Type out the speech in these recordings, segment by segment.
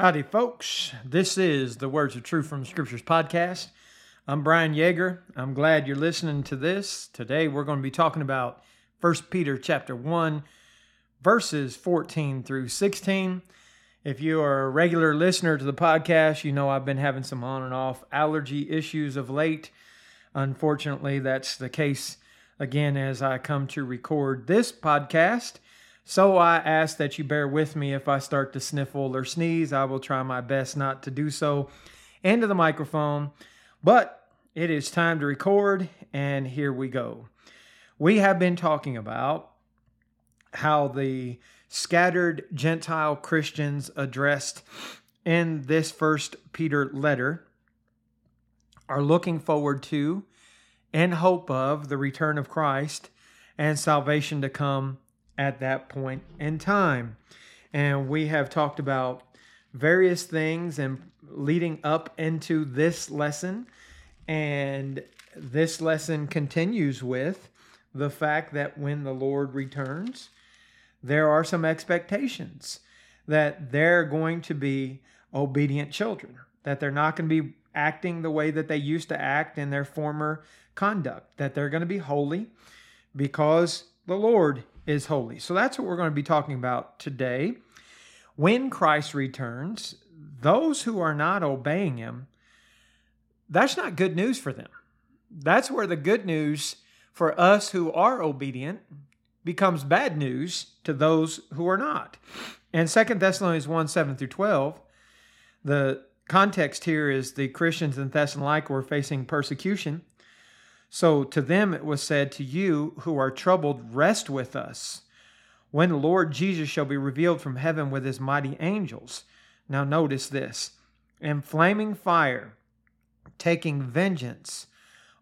Howdy, folks. This is the Words of Truth from the Scriptures podcast. I'm Brian Yeager. I'm glad you're listening to this. Today we're going to be talking about 1 Peter chapter 1, verses 14 through 16. If you are a regular listener to the podcast, you know I've been having some on and off allergy issues of late. Unfortunately, that's the case again as I come to record this podcast. So I ask that you bear with me if I start to sniffle or sneeze. I will try my best not to do so into the microphone. But it is time to record, and here we go. We have been talking about how the scattered Gentile Christians addressed in this first Peter letter are looking forward to and hope of the return of Christ and salvation to come at that point in time. And we have talked about various things and leading up into this lesson. And this lesson continues with the fact that when the Lord returns, there are some expectations that they're going to be obedient children, that they're not going to be acting the way that they used to act in their former conduct, that they're going to be holy because the Lord is holy. So that's what we're going to be talking about today. When Christ returns, those who are not obeying him, that's not good news for them. That's where the good news for us who are obedient becomes bad news to those who are not. And Second Thessalonians 1 7 through 12, the context here is the Christians in Thessalonica were facing persecution so to them it was said, To you who are troubled, rest with us, when the Lord Jesus shall be revealed from heaven with his mighty angels. Now notice this. In flaming fire, taking vengeance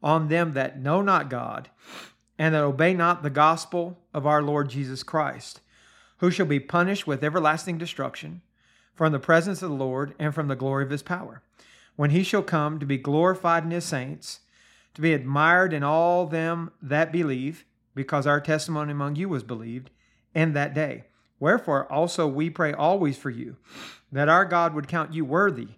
on them that know not God, and that obey not the gospel of our Lord Jesus Christ, who shall be punished with everlasting destruction from the presence of the Lord and from the glory of his power, when he shall come to be glorified in his saints to be admired in all them that believe, because our testimony among you was believed in that day. Wherefore also we pray always for you, that our God would count you worthy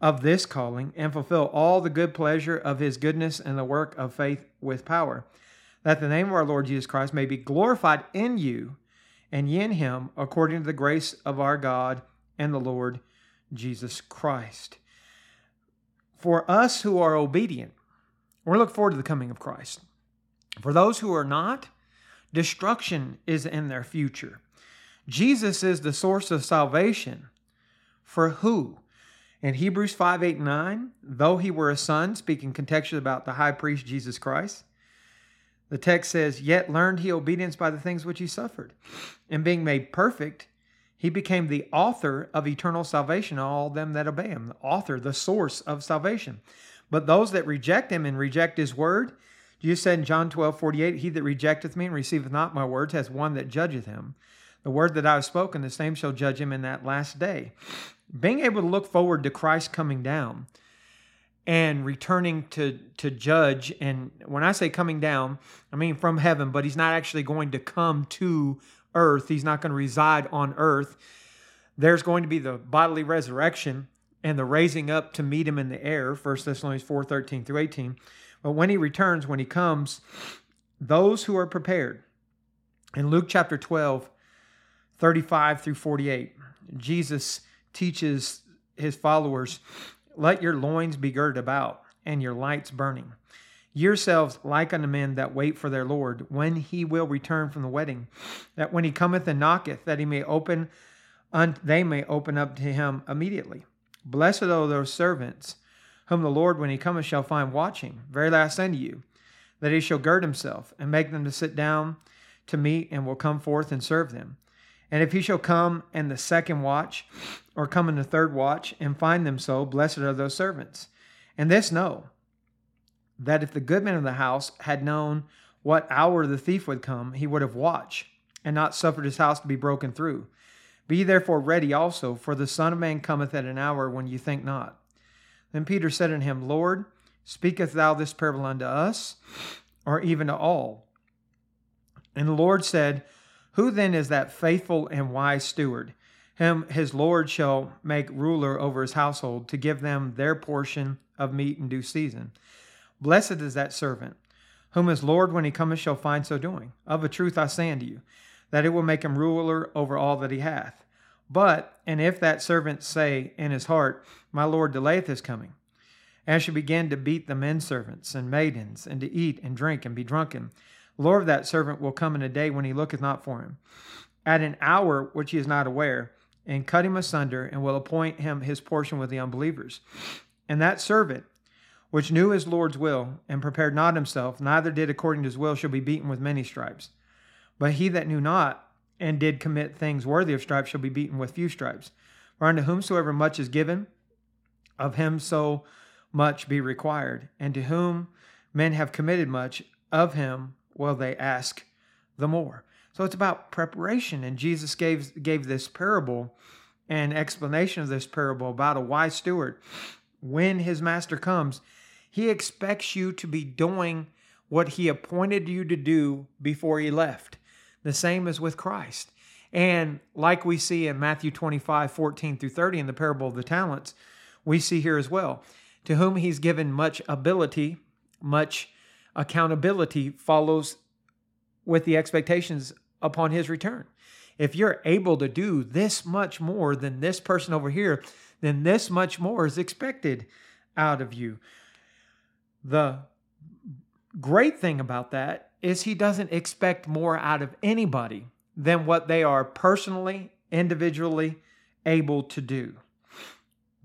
of this calling and fulfill all the good pleasure of his goodness and the work of faith with power, that the name of our Lord Jesus Christ may be glorified in you and ye in him, according to the grace of our God and the Lord Jesus Christ. For us who are obedient, we look forward to the coming of Christ. For those who are not, destruction is in their future. Jesus is the source of salvation. For who? In Hebrews 5 8 9, though he were a son, speaking contextually about the high priest Jesus Christ, the text says, Yet learned he obedience by the things which he suffered. And being made perfect, he became the author of eternal salvation, all them that obey him. The author, the source of salvation. But those that reject him and reject his word, Jesus said in John 12, 48, He that rejecteth me and receiveth not my words has one that judgeth him. The word that I have spoken, the same shall judge him in that last day. Being able to look forward to Christ coming down and returning to, to judge, and when I say coming down, I mean from heaven, but he's not actually going to come to earth. He's not going to reside on earth. There's going to be the bodily resurrection and the raising up to meet him in the air, 1 Thessalonians 4 13 through 18. But when he returns, when he comes, those who are prepared, in Luke chapter 12, 35 through 48, Jesus teaches his followers, Let your loins be girded about, and your lights burning. Yourselves like unto men that wait for their Lord, when he will return from the wedding, that when he cometh and knocketh, that he may open, they may open up to him immediately. Blessed are those servants whom the Lord, when he cometh, shall find watching. Very last unto you, that he shall gird himself and make them to sit down to meat, and will come forth and serve them. And if he shall come in the second watch, or come in the third watch, and find them so, blessed are those servants. And this know, that if the good man of the house had known what hour the thief would come, he would have watched, and not suffered his house to be broken through. Be therefore ready also, for the Son of Man cometh at an hour when you think not. Then Peter said unto him, Lord, speakest thou this parable unto us, or even to all? And the Lord said, Who then is that faithful and wise steward, Him his Lord shall make ruler over his household to give them their portion of meat in due season. Blessed is that servant, whom his Lord, when he cometh, shall find so doing. Of a truth I say unto you, that it will make him ruler over all that he hath. But, and if that servant say in his heart, My Lord delayeth his coming, and shall begin to beat the men servants and maidens, and to eat and drink and be drunken, Lord of that servant will come in a day when he looketh not for him, at an hour which he is not aware, and cut him asunder, and will appoint him his portion with the unbelievers. And that servant, which knew his Lord's will, and prepared not himself, neither did according to his will, shall be beaten with many stripes. But he that knew not, and did commit things worthy of stripes, shall be beaten with few stripes. For unto whomsoever much is given, of him so much be required. And to whom men have committed much, of him will they ask the more. So it's about preparation. And Jesus gave, gave this parable and explanation of this parable about a wise steward. When his master comes, he expects you to be doing what he appointed you to do before he left. The same as with Christ. And like we see in Matthew 25, 14 through 30 in the parable of the talents, we see here as well. To whom he's given much ability, much accountability follows with the expectations upon his return. If you're able to do this much more than this person over here, then this much more is expected out of you. The great thing about that is he doesn't expect more out of anybody than what they are personally, individually able to do.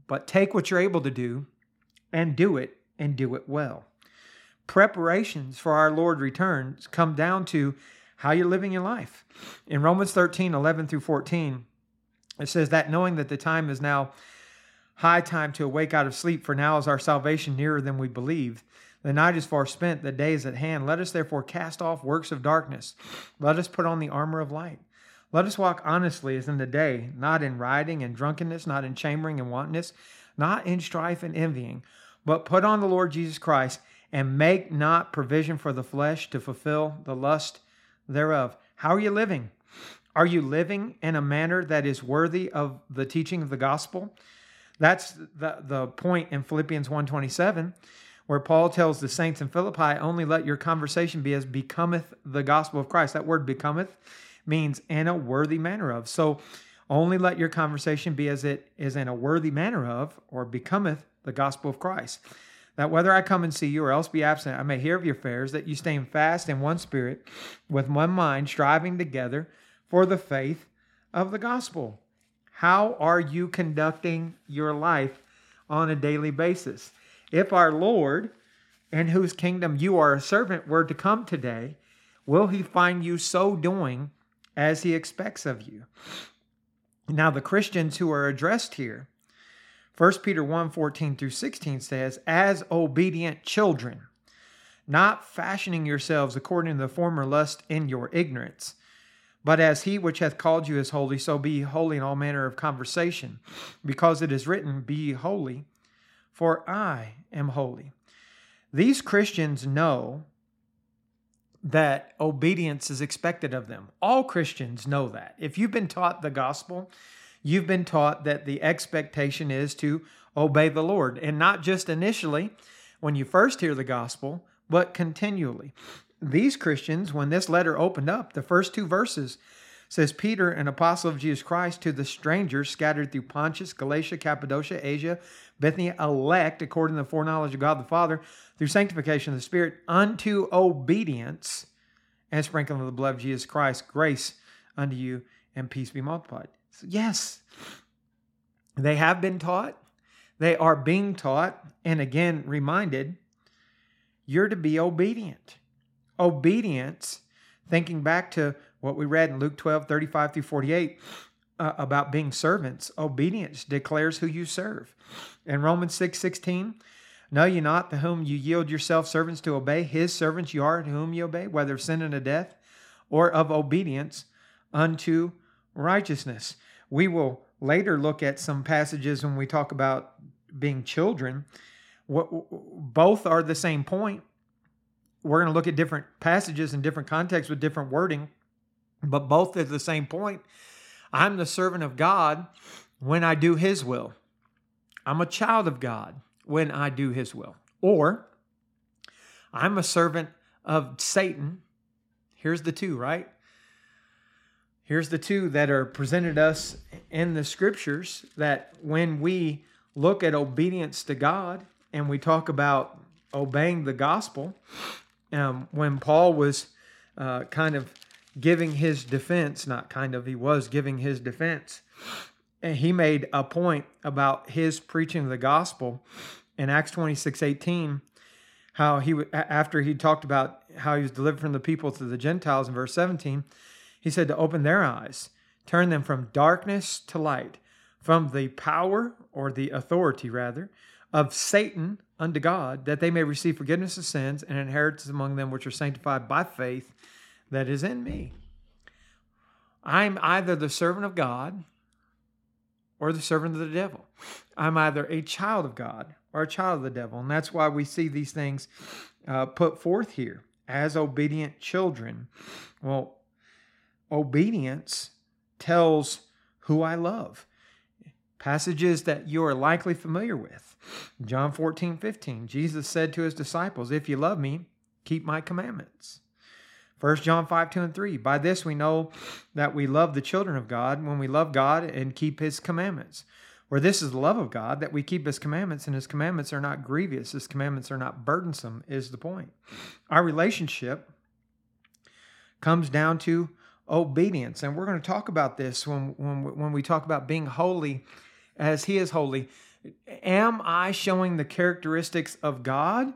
But take what you're able to do and do it and do it well. Preparations for our Lord returns come down to how you're living your life. In Romans 13, 11 through 14, it says that knowing that the time is now high time to awake out of sleep, for now is our salvation nearer than we believed. The night is far spent, the day is at hand. Let us therefore cast off works of darkness. Let us put on the armor of light. Let us walk honestly as in the day, not in rioting and drunkenness, not in chambering and wantonness, not in strife and envying, but put on the Lord Jesus Christ and make not provision for the flesh to fulfill the lust thereof. How are you living? Are you living in a manner that is worthy of the teaching of the gospel? That's the, the point in Philippians 127 where Paul tells the saints in Philippi, only let your conversation be as becometh the gospel of Christ. That word becometh means in a worthy manner of. So only let your conversation be as it is in a worthy manner of, or becometh the gospel of Christ that whether I come and see you or else be absent, I may hear of your affairs, that you stand fast in one spirit, with one mind, striving together for the faith of the gospel. How are you conducting your life on a daily basis? If our Lord, in whose kingdom you are a servant, were to come today, will he find you so doing as he expects of you? Now, the Christians who are addressed here 1 Peter 1 14 through 16 says, As obedient children, not fashioning yourselves according to the former lust in your ignorance, but as he which hath called you is holy, so be holy in all manner of conversation, because it is written, Be holy, for I am holy. These Christians know that obedience is expected of them. All Christians know that. If you've been taught the gospel, you've been taught that the expectation is to obey the Lord, and not just initially when you first hear the gospel, but continually. These Christians, when this letter opened up, the first two verses says Peter, an apostle of Jesus Christ, to the strangers scattered through Pontus, Galatia, Cappadocia, Asia, Bithynia, elect according to the foreknowledge of God the Father, through sanctification of the Spirit, unto obedience and sprinkling of the blood of Jesus Christ, grace unto you and peace be multiplied. So Yes, they have been taught, they are being taught, and again reminded you're to be obedient. Obedience, thinking back to what we read in Luke 12 35 through 48 uh, about being servants, obedience declares who you serve. In Romans 6 16, Know ye not to whom you yield yourself servants to obey? His servants you are to whom you obey, whether of sin unto death or of obedience unto righteousness. We will later look at some passages when we talk about being children. Both are the same point. We're going to look at different passages in different contexts with different wording, but both at the same point I'm the servant of God when I do his will. I'm a child of God when I do his will. Or I'm a servant of Satan. Here's the two, right? Here's the two that are presented us in the scriptures that when we look at obedience to God and we talk about obeying the gospel, um, when Paul was uh, kind of giving his defense, not kind of, he was giving his defense, and he made a point about his preaching of the gospel in Acts 26 18 how he after he talked about how he was delivered from the people to the Gentiles in verse 17, he said to open their eyes, turn them from darkness to light, from the power or the authority rather of Satan unto God, that they may receive forgiveness of sins and inheritance among them which are sanctified by faith that is in me. I'm either the servant of God or the servant of the devil. I'm either a child of God or a child of the devil. And that's why we see these things uh, put forth here as obedient children. Well, obedience tells who I love. Passages that you are likely familiar with. John 14, 15. Jesus said to his disciples, If you love me, keep my commandments. 1 John 5, 2 and 3. By this we know that we love the children of God when we love God and keep his commandments. For this is the love of God, that we keep his commandments, and his commandments are not grievous, his commandments are not burdensome, is the point. Our relationship comes down to obedience. And we're going to talk about this when, when, when we talk about being holy as he is holy. Am I showing the characteristics of God,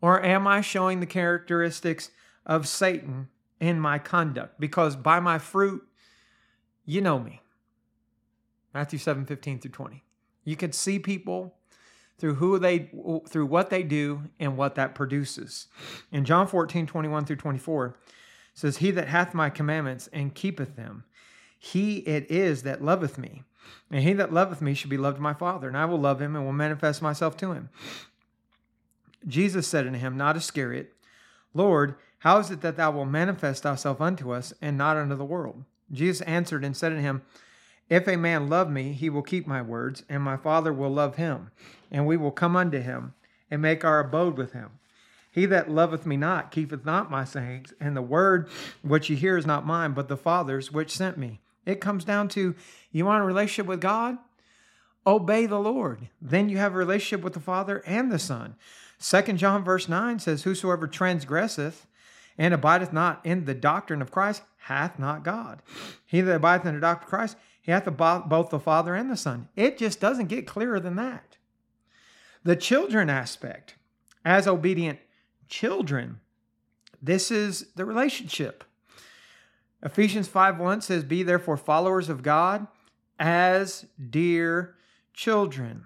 or am I showing the characteristics of Satan in my conduct? Because by my fruit, you know me. Matthew 7 15 through 20. You can see people through who they through what they do and what that produces. In John 14, 21 through 24, says, He that hath my commandments and keepeth them, he it is that loveth me. And he that loveth me shall be loved of my Father, and I will love him and will manifest myself to him. Jesus said unto him, not Iscariot, Lord, how is it that thou wilt manifest thyself unto us and not unto the world? Jesus answered and said unto him, if a man love me, he will keep my words, and my Father will love him, and we will come unto him, and make our abode with him. He that loveth me not keepeth not my sayings, and the word which ye hear is not mine, but the Father's which sent me. It comes down to you want a relationship with God? Obey the Lord. Then you have a relationship with the Father and the Son. Second John verse 9 says, Whosoever transgresseth and abideth not in the doctrine of Christ hath not God. He that abideth in the doctrine of Christ he hath both the Father and the Son. It just doesn't get clearer than that. The children aspect, as obedient children, this is the relationship. Ephesians 5 1 says, Be therefore followers of God as dear children.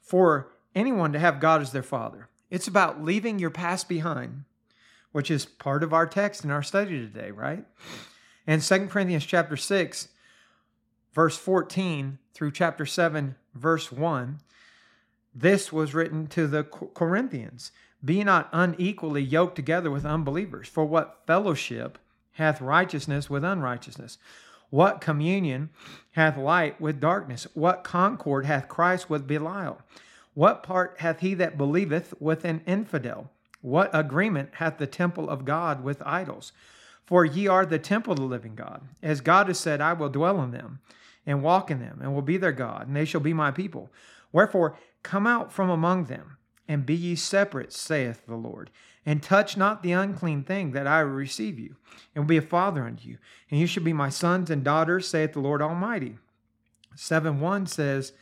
For anyone to have God as their father, it's about leaving your past behind, which is part of our text in our study today, right? And 2 Corinthians chapter 6 verse 14 through chapter 7, verse 1, this was written to the Corinthians Be not unequally yoked together with unbelievers, for what fellowship hath righteousness with unrighteousness? What communion hath light with darkness? What concord hath Christ with Belial? What part hath he that believeth with an infidel? What agreement hath the temple of God with idols? For ye are the temple of the living God. As God has said, I will dwell in them and walk in them, and will be their God, and they shall be my people. Wherefore, come out from among them, and be ye separate, saith the Lord, and touch not the unclean thing, that I will receive you, and will be a father unto you, and you shall be my sons and daughters, saith the Lord Almighty. 7 1 says,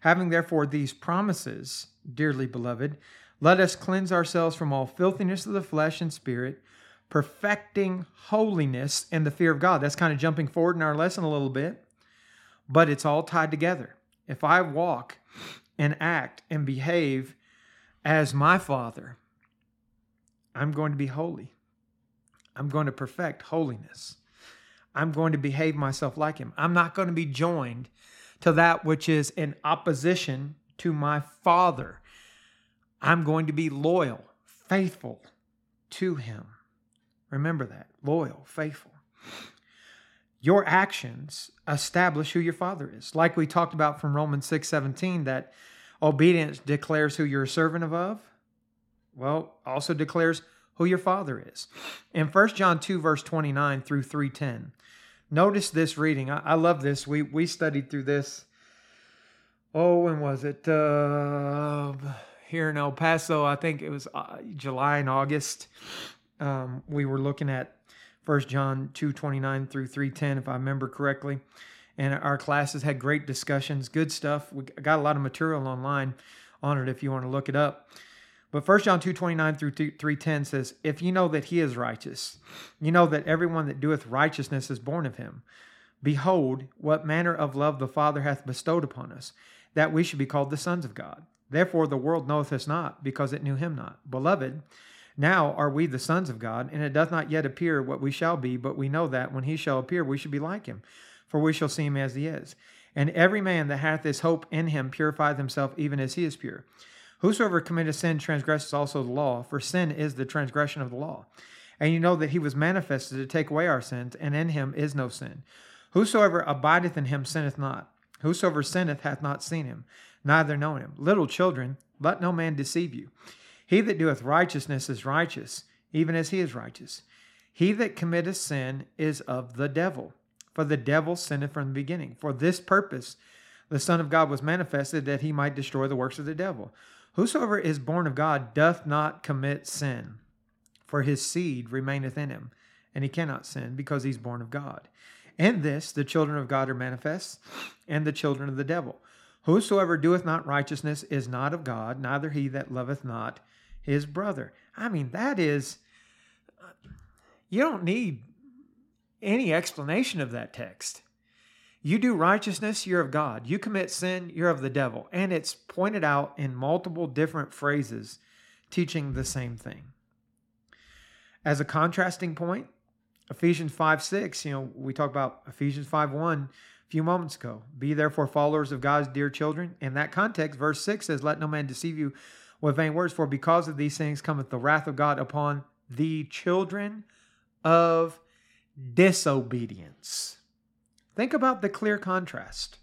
Having therefore these promises, dearly beloved, let us cleanse ourselves from all filthiness of the flesh and spirit perfecting holiness and the fear of God. That's kind of jumping forward in our lesson a little bit, but it's all tied together. If I walk and act and behave as my Father, I'm going to be holy. I'm going to perfect holiness. I'm going to behave myself like Him. I'm not going to be joined to that which is in opposition to my Father. I'm going to be loyal, faithful to Him. Remember that loyal, faithful. your actions establish who your father is. Like we talked about from Romans 6 17, that obedience declares who you're a servant of, well, also declares who your father is. In 1 John 2, verse 29 through 310, notice this reading. I, I love this. We we studied through this. Oh, when was it? Uh, here in El Paso, I think it was uh, July and August. Um, we were looking at 1 John 2 29 through 310, if I remember correctly. And our classes had great discussions, good stuff. We got a lot of material online on it if you want to look it up. But 1 John 2 29 through 310 says, If you know that he is righteous, you know that everyone that doeth righteousness is born of him. Behold, what manner of love the Father hath bestowed upon us, that we should be called the sons of God. Therefore the world knoweth us not, because it knew him not. Beloved, now are we the sons of God, and it doth not yet appear what we shall be, but we know that when he shall appear, we shall be like him, for we shall see him as he is. And every man that hath this hope in him purifieth himself even as he is pure. Whosoever committeth sin transgresses also the law, for sin is the transgression of the law. And you know that he was manifested to take away our sins, and in him is no sin. Whosoever abideth in him sinneth not. Whosoever sinneth hath not seen him, neither known him. Little children, let no man deceive you. He that doeth righteousness is righteous, even as he is righteous. He that committeth sin is of the devil, for the devil sinned from the beginning. For this purpose the Son of God was manifested that he might destroy the works of the devil. Whosoever is born of God doth not commit sin, for his seed remaineth in him, and he cannot sin because he is born of God. In this the children of God are manifest, and the children of the devil. Whosoever doeth not righteousness is not of God, neither he that loveth not his brother. I mean, that is, you don't need any explanation of that text. You do righteousness, you're of God. You commit sin, you're of the devil. And it's pointed out in multiple different phrases teaching the same thing. As a contrasting point, Ephesians 5 6, you know, we talk about Ephesians 5 1 a few moments ago. Be therefore followers of God's dear children. In that context, verse 6 says, Let no man deceive you with vain words, for because of these things cometh the wrath of God upon the children of disobedience. Think about the clear contrast.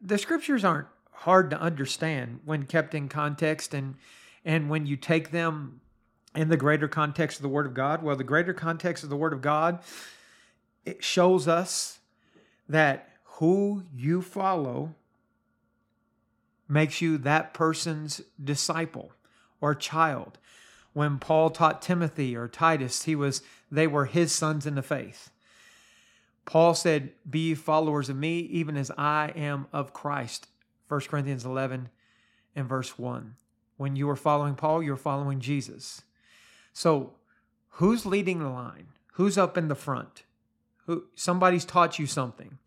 The scriptures aren't hard to understand when kept in context and and when you take them in the greater context of the word of God. Well, the greater context of the word of God it shows us that who you follow makes you that person's disciple or child. When Paul taught Timothy or Titus, he was they were his sons in the faith. Paul said, "Be followers of me even as I am of Christ." 1 Corinthians 11 and verse 1. When you are following Paul, you're following Jesus. So, who's leading the line? Who's up in the front? Who somebody's taught you something.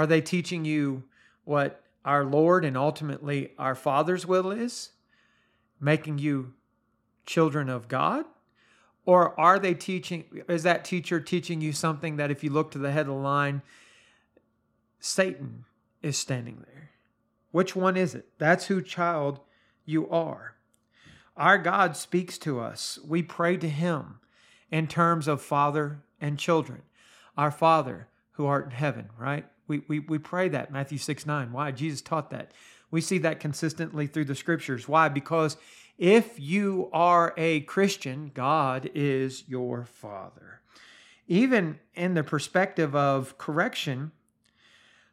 Are they teaching you what our Lord and ultimately our Father's will is, making you children of God? Or are they teaching, is that teacher teaching you something that if you look to the head of the line, Satan is standing there? Which one is it? That's who child you are. Our God speaks to us. We pray to Him in terms of father and children. Our Father who art in heaven, right? We, we, we pray that, Matthew 6 9. Why? Jesus taught that. We see that consistently through the scriptures. Why? Because if you are a Christian, God is your Father. Even in the perspective of correction,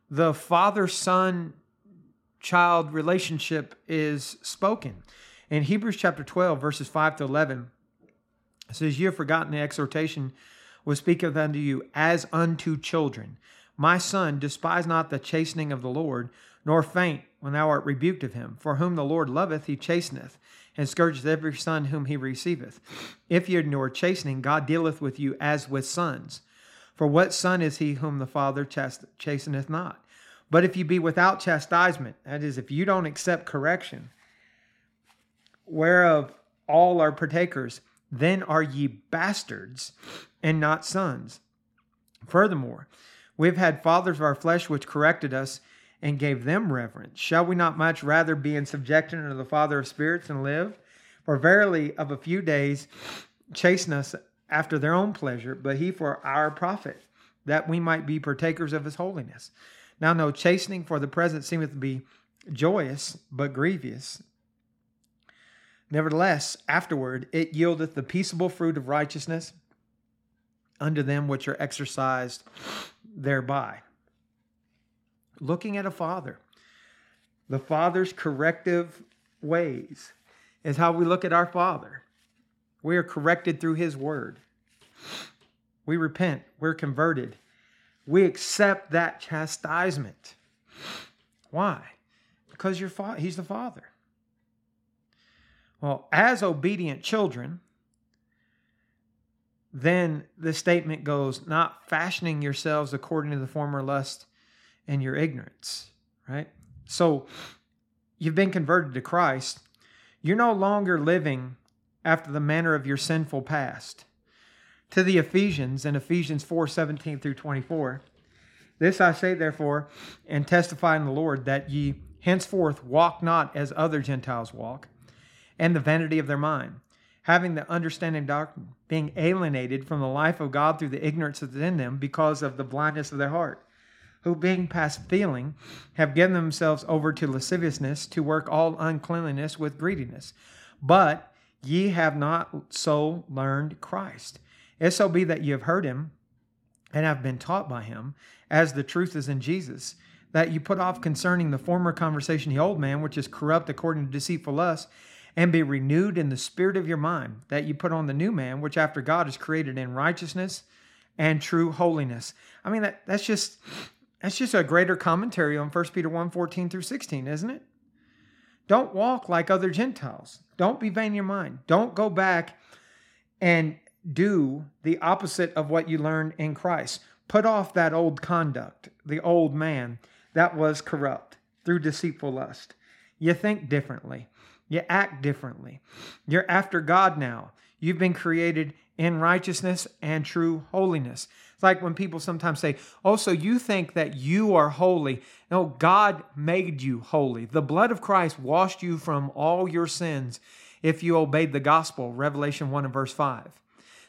the father son child relationship is spoken. In Hebrews chapter 12, verses 5 to 11, it says, You have forgotten the exhortation which speaketh unto you as unto children. My son, despise not the chastening of the Lord, nor faint when thou art rebuked of him. For whom the Lord loveth, he chasteneth, and scourgeth every son whom he receiveth. If ye endure chastening, God dealeth with you as with sons. For what son is he whom the Father chast- chasteneth not? But if you be without chastisement, that is, if you don't accept correction, whereof all are partakers, then are ye bastards and not sons. Furthermore, we have had fathers of our flesh which corrected us and gave them reverence. Shall we not much rather be in subjection unto the Father of spirits and live? For verily, of a few days chasten us after their own pleasure, but he for our profit. that we might be partakers of his holiness. Now, no chastening for the present seemeth to be joyous, but grievous. Nevertheless, afterward it yieldeth the peaceable fruit of righteousness unto them which are exercised thereby. Looking at a father, the father's corrective ways is how we look at our father. We are corrected through his word. We repent, we're converted. We accept that chastisement. Why? Because your fa- he's the father. Well, as obedient children, then the statement goes, not fashioning yourselves according to the former lust and your ignorance, right? So you've been converted to Christ. You're no longer living after the manner of your sinful past. To the Ephesians in Ephesians 4 17 through 24, this I say, therefore, and testify in the Lord, that ye henceforth walk not as other Gentiles walk, and the vanity of their mind, having the understanding doctrine, being alienated from the life of God through the ignorance that is in them because of the blindness of their heart, who being past feeling have given themselves over to lasciviousness to work all uncleanliness with greediness. But ye have not so learned Christ. If so be that ye have heard him and have been taught by him, as the truth is in Jesus, that you put off concerning the former conversation the old man, which is corrupt according to deceitful lust, and be renewed in the spirit of your mind, that you put on the new man, which after God is created in righteousness and true holiness. I mean, that, that's just that's just a greater commentary on 1 Peter 1 14 through 16, isn't it? Don't walk like other Gentiles. Don't be vain in your mind. Don't go back and do the opposite of what you learned in Christ. Put off that old conduct, the old man that was corrupt through deceitful lust. You think differently. You act differently. You're after God now. You've been created in righteousness and true holiness. It's like when people sometimes say, Oh, so you think that you are holy. No, God made you holy. The blood of Christ washed you from all your sins if you obeyed the gospel, Revelation 1 and verse 5.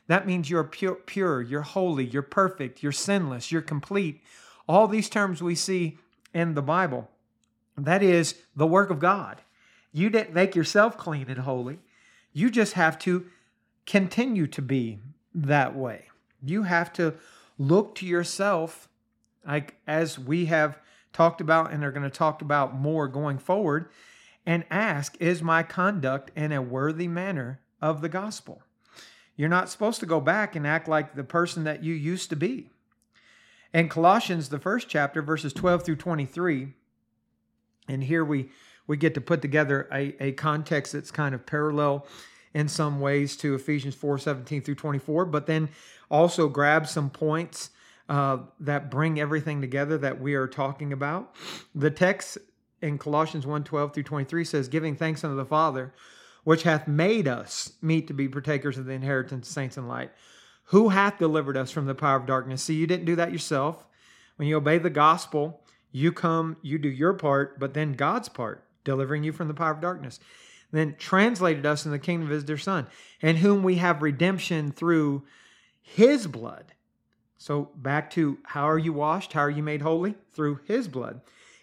That means you're pure, pure, you're holy, you're perfect, you're sinless, you're complete. All these terms we see in the Bible. That is the work of God. You didn't make yourself clean and holy. You just have to continue to be that way. You have to look to yourself, like as we have talked about and are going to talk about more going forward, and ask, Is my conduct in a worthy manner of the gospel? You're not supposed to go back and act like the person that you used to be. In Colossians, the first chapter, verses 12 through 23, and here we, we get to put together a, a context that's kind of parallel in some ways to Ephesians 4 17 through 24, but then also grab some points uh, that bring everything together that we are talking about. The text in Colossians 1 12 through 23 says, Giving thanks unto the Father which hath made us meet to be partakers of the inheritance of saints in light. Who hath delivered us from the power of darkness? See, you didn't do that yourself. When you obey the gospel, you come, you do your part, but then God's part, delivering you from the power of darkness. Then translated us in the kingdom of his dear Son, in whom we have redemption through his blood. So back to how are you washed? How are you made holy? Through his blood.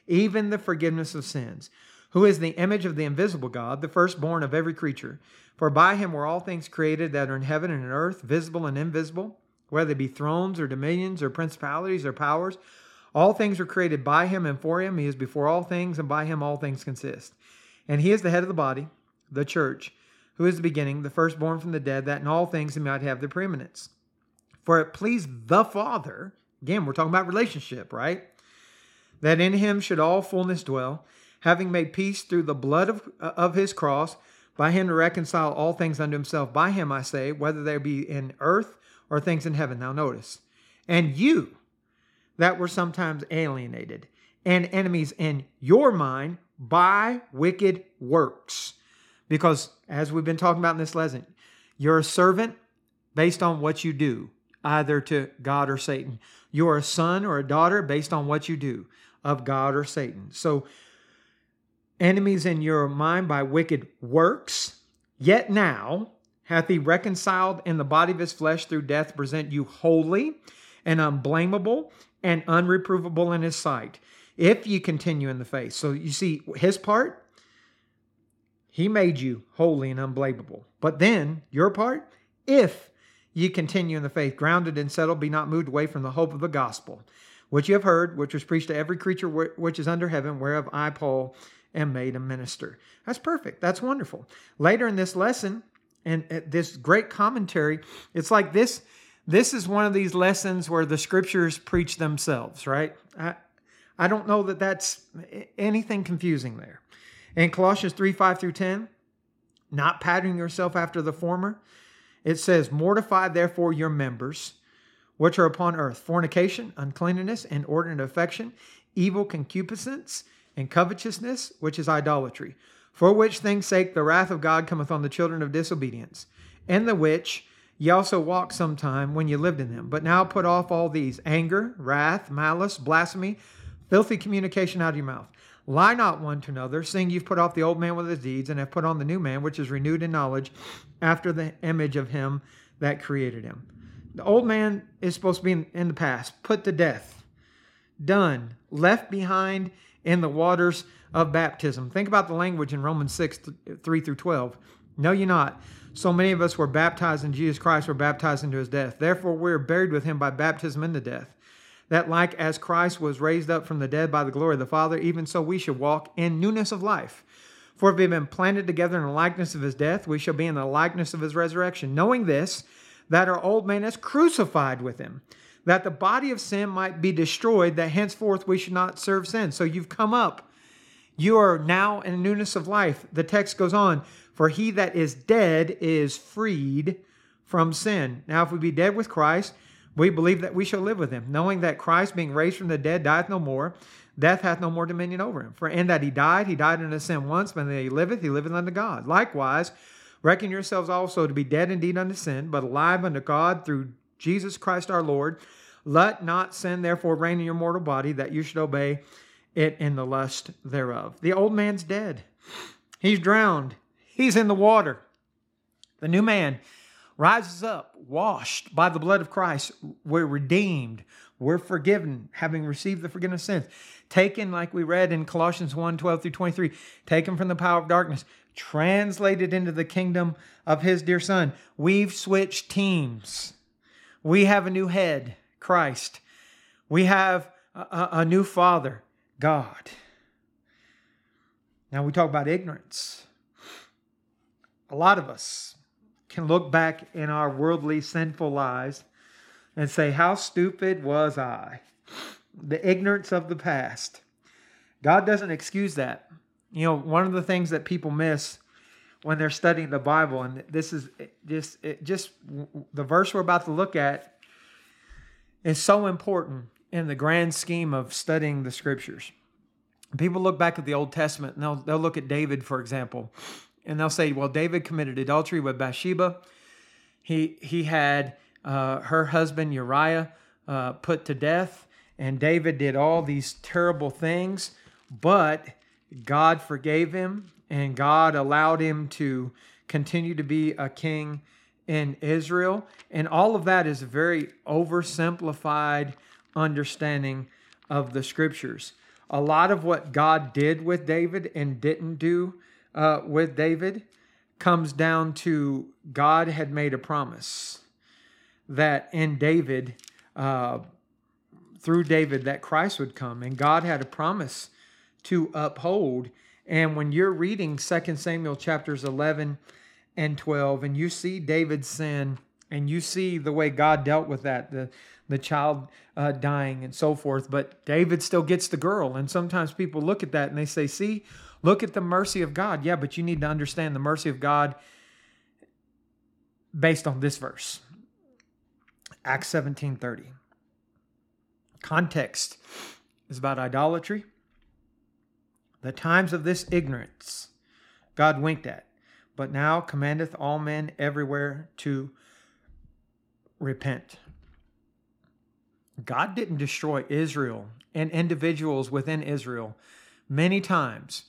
Even the forgiveness of sins who is the image of the invisible God, the firstborn of every creature. For by him were all things created that are in heaven and in earth, visible and invisible, whether they be thrones or dominions or principalities or powers. All things are created by him and for him. He is before all things, and by him all things consist. And he is the head of the body, the church, who is the beginning, the firstborn from the dead, that in all things he might have the preeminence. For it pleased the Father, again, we're talking about relationship, right? That in him should all fullness dwell having made peace through the blood of, of his cross, by him to reconcile all things unto himself. By him, I say, whether they be in earth or things in heaven. Now, notice. And you that were sometimes alienated and enemies in your mind by wicked works. Because, as we've been talking about in this lesson, you're a servant based on what you do, either to God or Satan. You're a son or a daughter based on what you do of God or Satan. So, enemies in your mind by wicked works, yet now hath he reconciled in the body of his flesh through death, present you holy and unblameable and unreprovable in his sight if you continue in the faith. So you see, his part, he made you holy and unblameable. But then your part, if you continue in the faith, grounded and settled, be not moved away from the hope of the gospel, which you have heard, which was preached to every creature which is under heaven, whereof I, Paul, am made a minister. That's perfect. That's wonderful. Later in this lesson, and uh, this great commentary, it's like this. This is one of these lessons where the scriptures preach themselves, right? I, I don't know that that's anything confusing there. In Colossians 3 5 through 10, not patterning yourself after the former, it says, Mortify therefore your members which are upon earth fornication, uncleanness, inordinate affection, evil concupiscence, and covetousness, which is idolatry. For which things sake the wrath of God cometh on the children of disobedience, and the which ye also walked sometime when ye lived in them. But now put off all these anger, wrath, malice, blasphemy, filthy communication out of your mouth. Lie not one to another, seeing you've put off the old man with his deeds, and have put on the new man, which is renewed in knowledge after the image of him that created him. The old man is supposed to be in, in the past, put to death, done, left behind in the waters of baptism. Think about the language in Romans 6 3 through 12. No, you're not. So many of us were baptized in Jesus Christ, were baptized into his death. Therefore, we are buried with him by baptism into death. That, like as Christ was raised up from the dead by the glory of the Father, even so we should walk in newness of life. For if we have been planted together in the likeness of his death, we shall be in the likeness of his resurrection. Knowing this, that our old man is crucified with him, that the body of sin might be destroyed, that henceforth we should not serve sin. So you've come up. You are now in newness of life. The text goes on, for he that is dead is freed from sin. Now, if we be dead with Christ, we believe that we shall live with him, knowing that Christ, being raised from the dead, dieth no more. Death hath no more dominion over him. For in that he died, he died unto sin once, but that he liveth, he liveth unto God. Likewise, reckon yourselves also to be dead indeed unto sin, but alive unto God through Jesus Christ our Lord. Let not sin therefore reign in your mortal body, that you should obey it in the lust thereof. The old man's dead. He's drowned. He's in the water. The new man rises up, washed by the blood of Christ. We're redeemed. We're forgiven, having received the forgiveness of sins. Taken, like we read in Colossians 1 12 through 23, taken from the power of darkness, translated into the kingdom of his dear son. We've switched teams. We have a new head, Christ. We have a, a new father, God. Now we talk about ignorance. A lot of us can look back in our worldly, sinful lives and say, How stupid was I? The ignorance of the past. God doesn't excuse that. You know, one of the things that people miss when they're studying the Bible, and this is just just the verse we're about to look at is so important in the grand scheme of studying the scriptures. People look back at the Old Testament and they'll, they'll look at David, for example, and they'll say, well, David committed adultery with Bathsheba. He, he had uh, her husband Uriah uh, put to death, and David did all these terrible things, but God forgave him and God allowed him to continue to be a king in Israel. And all of that is a very oversimplified understanding of the scriptures. A lot of what God did with David and didn't do uh, with David comes down to God had made a promise that in David, uh, through David, that Christ would come. And God had a promise to uphold. And when you're reading 2 Samuel chapters 11 and 12, and you see David's sin, and you see the way God dealt with that, the, the child uh, dying and so forth, but David still gets the girl. And sometimes people look at that and they say, see, look at the mercy of God. Yeah, but you need to understand the mercy of God based on this verse. Acts 17:30. Context is about idolatry the times of this ignorance God winked at, but now commandeth all men everywhere to repent. God didn't destroy Israel and individuals within Israel many times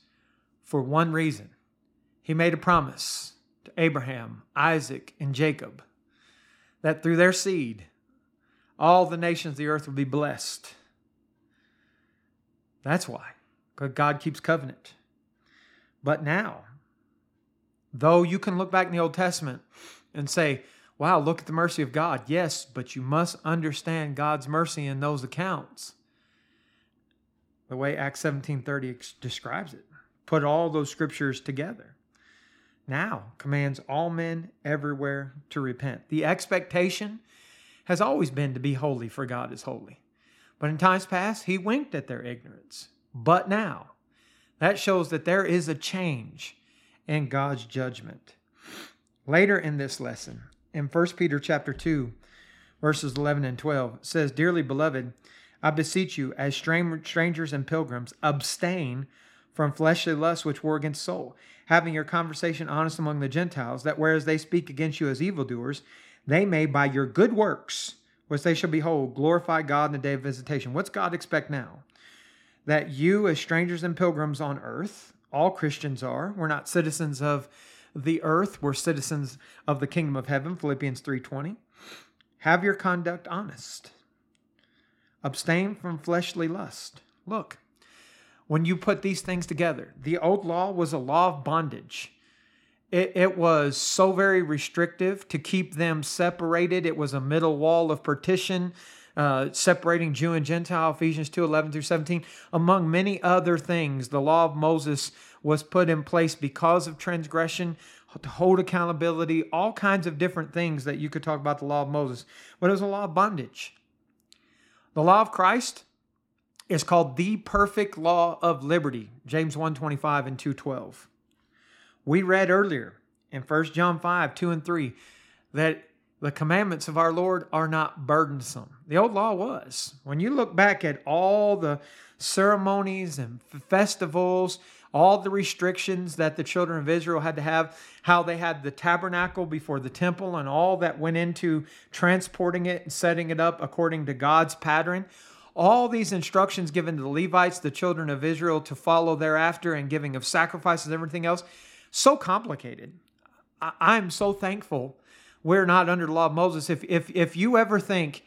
for one reason. He made a promise to Abraham, Isaac, and Jacob that through their seed, all the nations of the earth would be blessed. That's why, because God keeps covenant. But now, though you can look back in the Old Testament and say, wow, look at the mercy of God. Yes, but you must understand God's mercy in those accounts. The way Acts 17:30 describes it. Put all those scriptures together. Now commands all men everywhere to repent. The expectation has always been to be holy, for God is holy. But in times past, he winked at their ignorance. But now, that shows that there is a change in God's judgment. Later in this lesson, in 1 Peter chapter 2, verses 11 and 12, says, Dearly beloved, I beseech you, as strangers and pilgrims, abstain from fleshly lusts which war against soul, having your conversation honest among the Gentiles, that whereas they speak against you as evildoers, they may, by your good works, which they shall behold, glorify God in the day of visitation. What's God expect now? That you, as strangers and pilgrims on earth, all Christians are, we're not citizens of the earth, we're citizens of the kingdom of heaven, Philippians 3:20. Have your conduct honest. Abstain from fleshly lust. Look, when you put these things together, the old law was a law of bondage it, it was so very restrictive to keep them separated. It was a middle wall of partition. Uh, separating Jew and Gentile, Ephesians 2 11 through 17. Among many other things, the law of Moses was put in place because of transgression, to hold accountability, all kinds of different things that you could talk about the law of Moses. But it was a law of bondage. The law of Christ is called the perfect law of liberty, James 1 25 and 2 12. We read earlier in 1 John 5 2 and 3 that the commandments of our Lord are not burdensome. The old law was. When you look back at all the ceremonies and festivals, all the restrictions that the children of Israel had to have, how they had the tabernacle before the temple, and all that went into transporting it and setting it up according to God's pattern. All these instructions given to the Levites, the children of Israel, to follow thereafter, and giving of sacrifices and everything else so complicated. I, am so thankful we're not under the law of Moses. If, if, if you ever think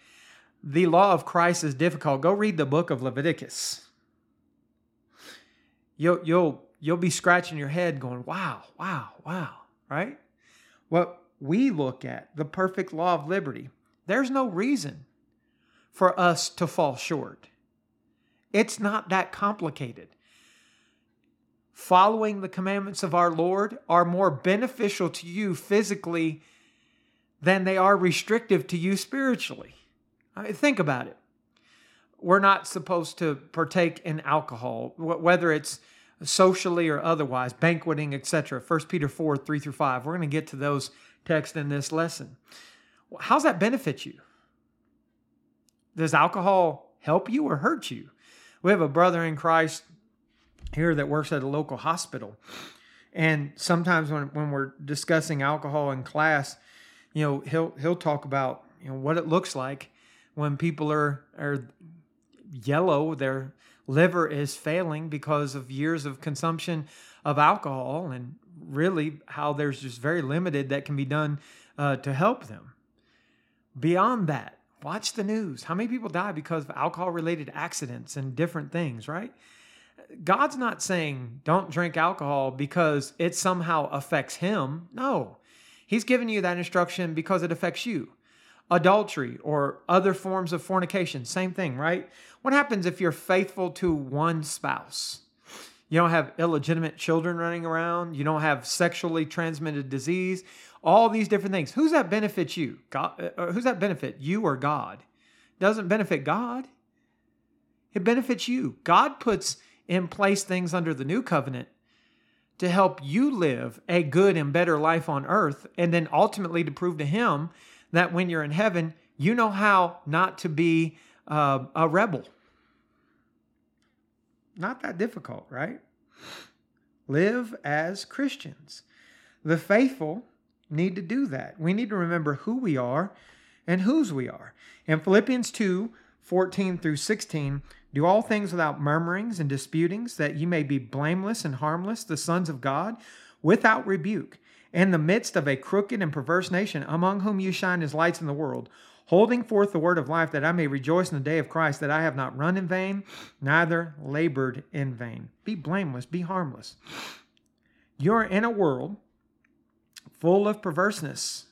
the law of Christ is difficult, go read the book of Leviticus. You'll, you'll, you'll be scratching your head going, wow, wow, wow, right? What we look at, the perfect law of liberty, there's no reason for us to fall short. It's not that complicated following the commandments of our Lord are more beneficial to you physically than they are restrictive to you spiritually. I mean, think about it. We're not supposed to partake in alcohol, whether it's socially or otherwise, banqueting, etc. 1 Peter 4 3 through 5. We're going to get to those texts in this lesson. How's that benefit you? Does alcohol help you or hurt you? We have a brother in Christ here that works at a local hospital. And sometimes when, when we're discussing alcohol in class, you know, he'll he'll talk about, you know, what it looks like when people are are yellow, their liver is failing because of years of consumption of alcohol and really how there's just very limited that can be done uh, to help them. Beyond that, watch the news. How many people die because of alcohol related accidents and different things, right? God's not saying don't drink alcohol because it somehow affects him. No. He's giving you that instruction because it affects you. Adultery or other forms of fornication, same thing, right? What happens if you're faithful to one spouse? You don't have illegitimate children running around. You don't have sexually transmitted disease. All these different things. Who's that benefit you? God, uh, who's that benefit? You or God? Doesn't benefit God. It benefits you. God puts in place things under the new covenant to help you live a good and better life on earth, and then ultimately to prove to Him that when you're in heaven, you know how not to be uh, a rebel. Not that difficult, right? Live as Christians. The faithful need to do that. We need to remember who we are and whose we are. In Philippians 2 14 through 16, do all things without murmurings and disputings, that ye may be blameless and harmless, the sons of God, without rebuke, in the midst of a crooked and perverse nation, among whom you shine as lights in the world, holding forth the word of life, that I may rejoice in the day of Christ, that I have not run in vain, neither labored in vain. Be blameless, be harmless. You're in a world full of perverseness,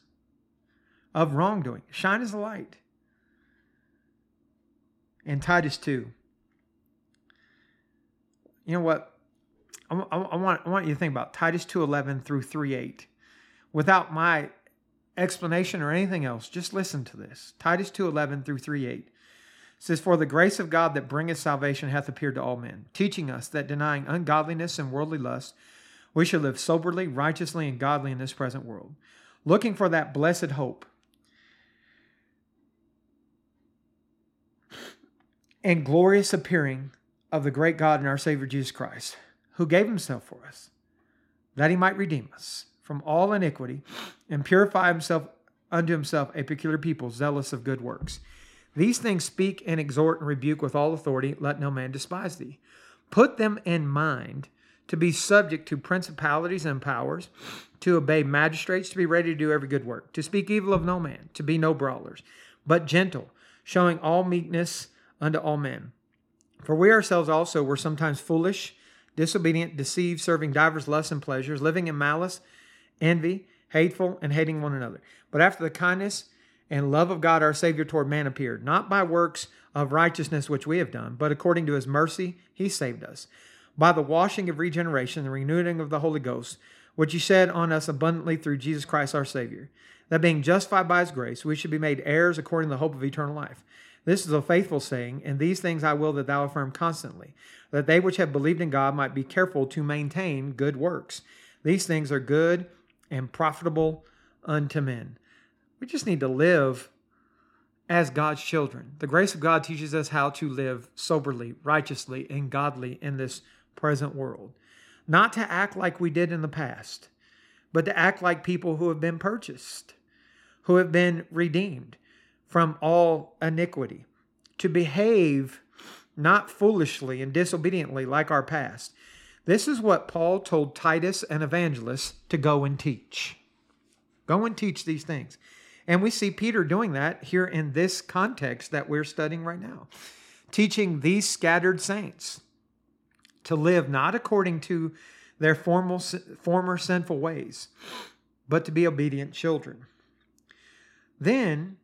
of wrongdoing. Shine as a light. And Titus 2. You know what? I, I, I, want, I want you to think about Titus 2.11 through 3.8. Without my explanation or anything else, just listen to this. Titus 2:11 through 3:8 says, For the grace of God that bringeth salvation hath appeared to all men, teaching us that denying ungodliness and worldly lust, we should live soberly, righteously, and godly in this present world, looking for that blessed hope and glorious appearing of the great God and our Savior Jesus Christ, who gave himself for us, that he might redeem us from all iniquity and purify himself unto himself a peculiar people, zealous of good works. These things speak and exhort and rebuke with all authority. Let no man despise thee. Put them in mind to be subject to principalities and powers, to obey magistrates, to be ready to do every good work, to speak evil of no man, to be no brawlers, but gentle, showing all meekness unto all men. For we ourselves also were sometimes foolish, disobedient, deceived, serving divers lusts and pleasures, living in malice envy, hateful, and hating one another. But after the kindness and love of God our Savior toward man appeared, not by works of righteousness which we have done, but according to his mercy he saved us, by the washing of regeneration, the renewing of the Holy Ghost, which he shed on us abundantly through Jesus Christ our Savior, that being justified by his grace, we should be made heirs according to the hope of eternal life. This is a faithful saying, and these things I will that thou affirm constantly, that they which have believed in God might be careful to maintain good works. These things are good and profitable unto men. We just need to live as God's children. The grace of God teaches us how to live soberly, righteously, and godly in this present world. Not to act like we did in the past, but to act like people who have been purchased, who have been redeemed from all iniquity. To behave not foolishly and disobediently like our past, this is what Paul told Titus and evangelists to go and teach. Go and teach these things. And we see Peter doing that here in this context that we're studying right now, teaching these scattered saints to live not according to their formal, former sinful ways, but to be obedient children. Then,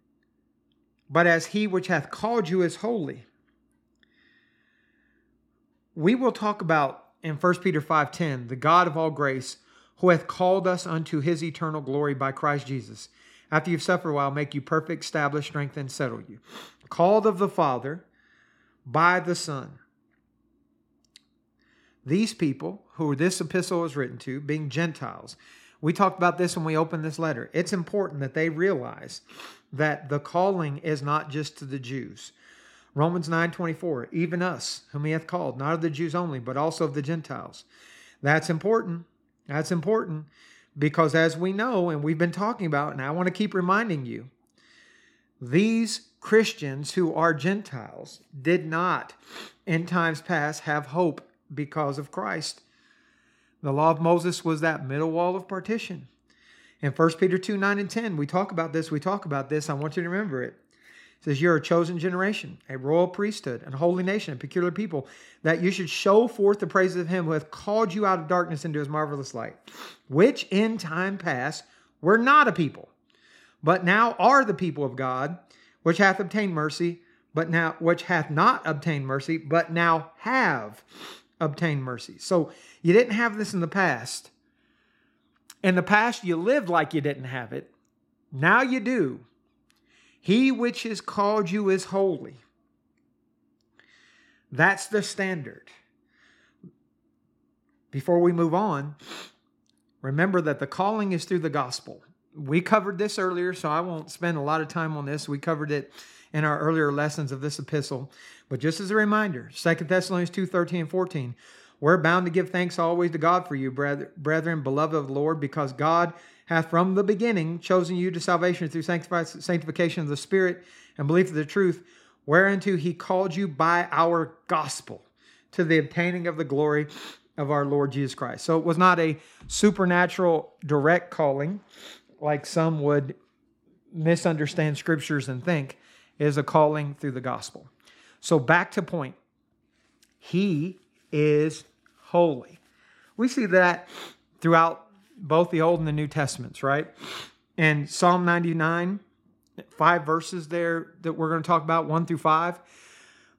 but as he which hath called you is holy, we will talk about in 1 Peter 5:10, the God of all grace, who hath called us unto his eternal glory by Christ Jesus, after you've suffered a while, make you perfect, establish, strengthen, and settle you. Called of the Father by the Son. These people who this epistle is written to, being Gentiles, we talked about this when we opened this letter. It's important that they realize that the calling is not just to the Jews. Romans 9:24, even us whom he hath called, not of the Jews only, but also of the Gentiles. That's important. That's important because as we know and we've been talking about and I want to keep reminding you, these Christians who are Gentiles did not in times past have hope because of Christ. The law of Moses was that middle wall of partition. In 1 Peter 2 9 and 10, we talk about this. We talk about this. I want you to remember it says, You're a chosen generation, a royal priesthood, a holy nation, a peculiar people, that you should show forth the praises of him who hath called you out of darkness into his marvelous light, which in time past were not a people, but now are the people of God, which hath obtained mercy, but now which hath not obtained mercy, but now have obtained mercy. So you didn't have this in the past. In the past, you lived like you didn't have it. Now you do. He which has called you is holy. That's the standard. Before we move on, remember that the calling is through the gospel. We covered this earlier, so I won't spend a lot of time on this. We covered it in our earlier lessons of this epistle. But just as a reminder, 2 Thessalonians 2 13 and 14, we're bound to give thanks always to God for you, brethren, beloved of the Lord, because God hath from the beginning chosen you to salvation through sanctification of the Spirit and belief of the truth, whereunto he called you by our gospel to the obtaining of the glory of our Lord Jesus Christ. So it was not a supernatural direct calling like some would misunderstand scriptures and think is a calling through the gospel. So back to point. He is holy. We see that throughout both the Old and the New Testaments, right? And Psalm 99, five verses there that we're going to talk about, one through five.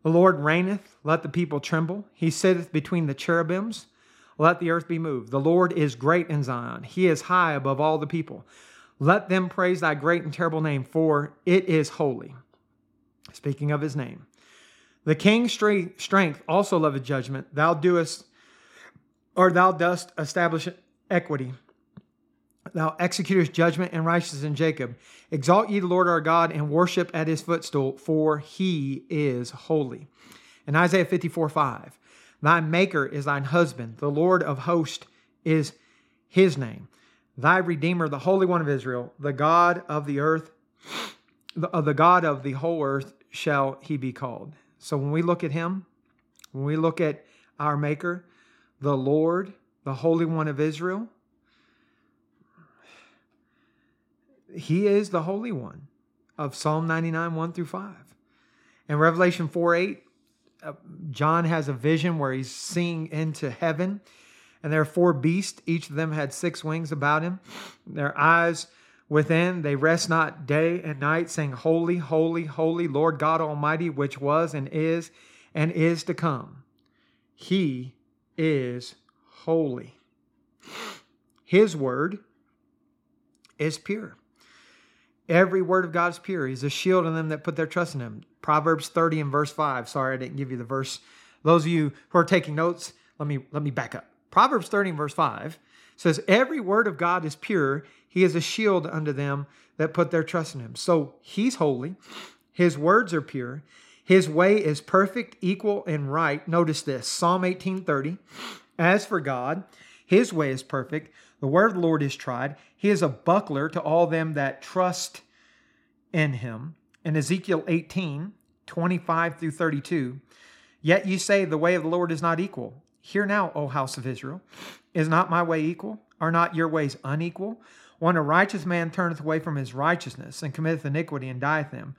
The Lord reigneth, let the people tremble. He sitteth between the cherubims, let the earth be moved. The Lord is great in Zion, he is high above all the people. Let them praise thy great and terrible name, for it is holy. Speaking of his name. The king's strength also loveth judgment. Thou doest, or thou dost establish equity. Thou executest judgment and righteousness in Jacob. Exalt ye the Lord our God and worship at his footstool, for he is holy. In Isaiah 54 5, Thy maker is thine husband, the Lord of hosts is his name. Thy Redeemer, the Holy One of Israel, the God of the earth, the, uh, the God of the whole earth shall he be called. So when we look at him, when we look at our Maker, the Lord, the Holy One of Israel, he is the Holy One of Psalm 99, 1 through 5. In Revelation 4 8, uh, John has a vision where he's seeing into heaven and there are four beasts. Each of them had six wings about him. Their eyes within, they rest not day and night, saying, Holy, holy, holy, Lord God Almighty, which was and is and is to come. He is holy. His word is pure. Every word of God is pure. He's a shield on them that put their trust in him. Proverbs 30 and verse 5. Sorry, I didn't give you the verse. Those of you who are taking notes, let me let me back up. Proverbs 30 verse 5 says, Every word of God is pure. He is a shield unto them that put their trust in him. So he's holy. His words are pure. His way is perfect, equal, and right. Notice this Psalm 18:30. As for God, his way is perfect. The word of the Lord is tried. He is a buckler to all them that trust in him. In Ezekiel 18, 25 through 32, yet you say the way of the Lord is not equal. Hear now, O house of Israel, is not my way equal? Are not your ways unequal? When a righteous man turneth away from his righteousness and committeth iniquity and dieth them,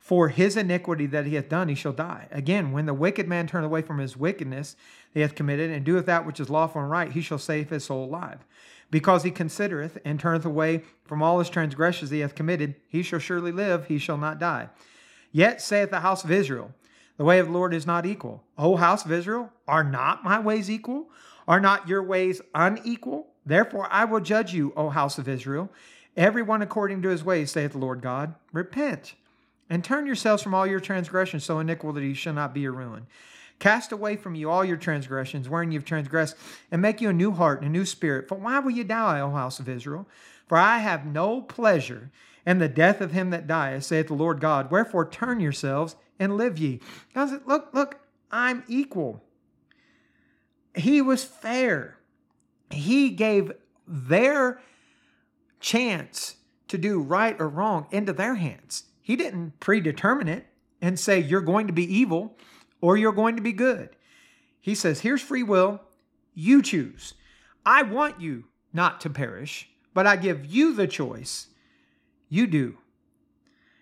for his iniquity that he hath done, he shall die. Again, when the wicked man turneth away from his wickedness he hath committed, and doeth that which is lawful and right, he shall save his soul alive. Because he considereth and turneth away from all his transgressions he hath committed, he shall surely live, he shall not die. Yet saith the house of Israel, the way of the Lord is not equal. O house of Israel, are not my ways equal? Are not your ways unequal? Therefore I will judge you, O house of Israel, every one according to his ways, saith the Lord God. Repent and turn yourselves from all your transgressions, so iniquity shall not be your ruin. Cast away from you all your transgressions, wherein you've transgressed, and make you a new heart and a new spirit. For why will you die, O house of Israel? For I have no pleasure in the death of him that dieth, saith the Lord God. Wherefore turn yourselves and live ye. God said, Look, look, I'm equal. He was fair. He gave their chance to do right or wrong into their hands. He didn't predetermine it and say, You're going to be evil or you're going to be good. He says, Here's free will. You choose. I want you not to perish, but I give you the choice. You do.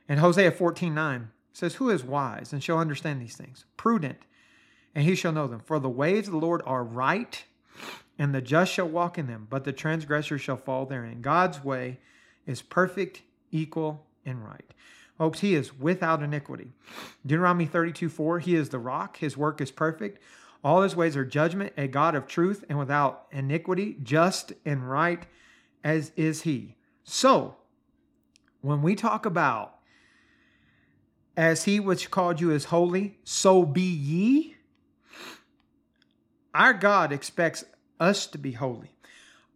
And Hosea 14 9 says, Who is wise and shall understand these things? Prudent, and he shall know them. For the ways of the Lord are right, and the just shall walk in them, but the transgressor shall fall therein. God's way is perfect, equal, and right. Folks, he is without iniquity. Deuteronomy 32 4, he is the rock, his work is perfect. All his ways are judgment, a God of truth and without iniquity, just and right as is he. So, when we talk about as he which called you is holy, so be ye. Our God expects us to be holy,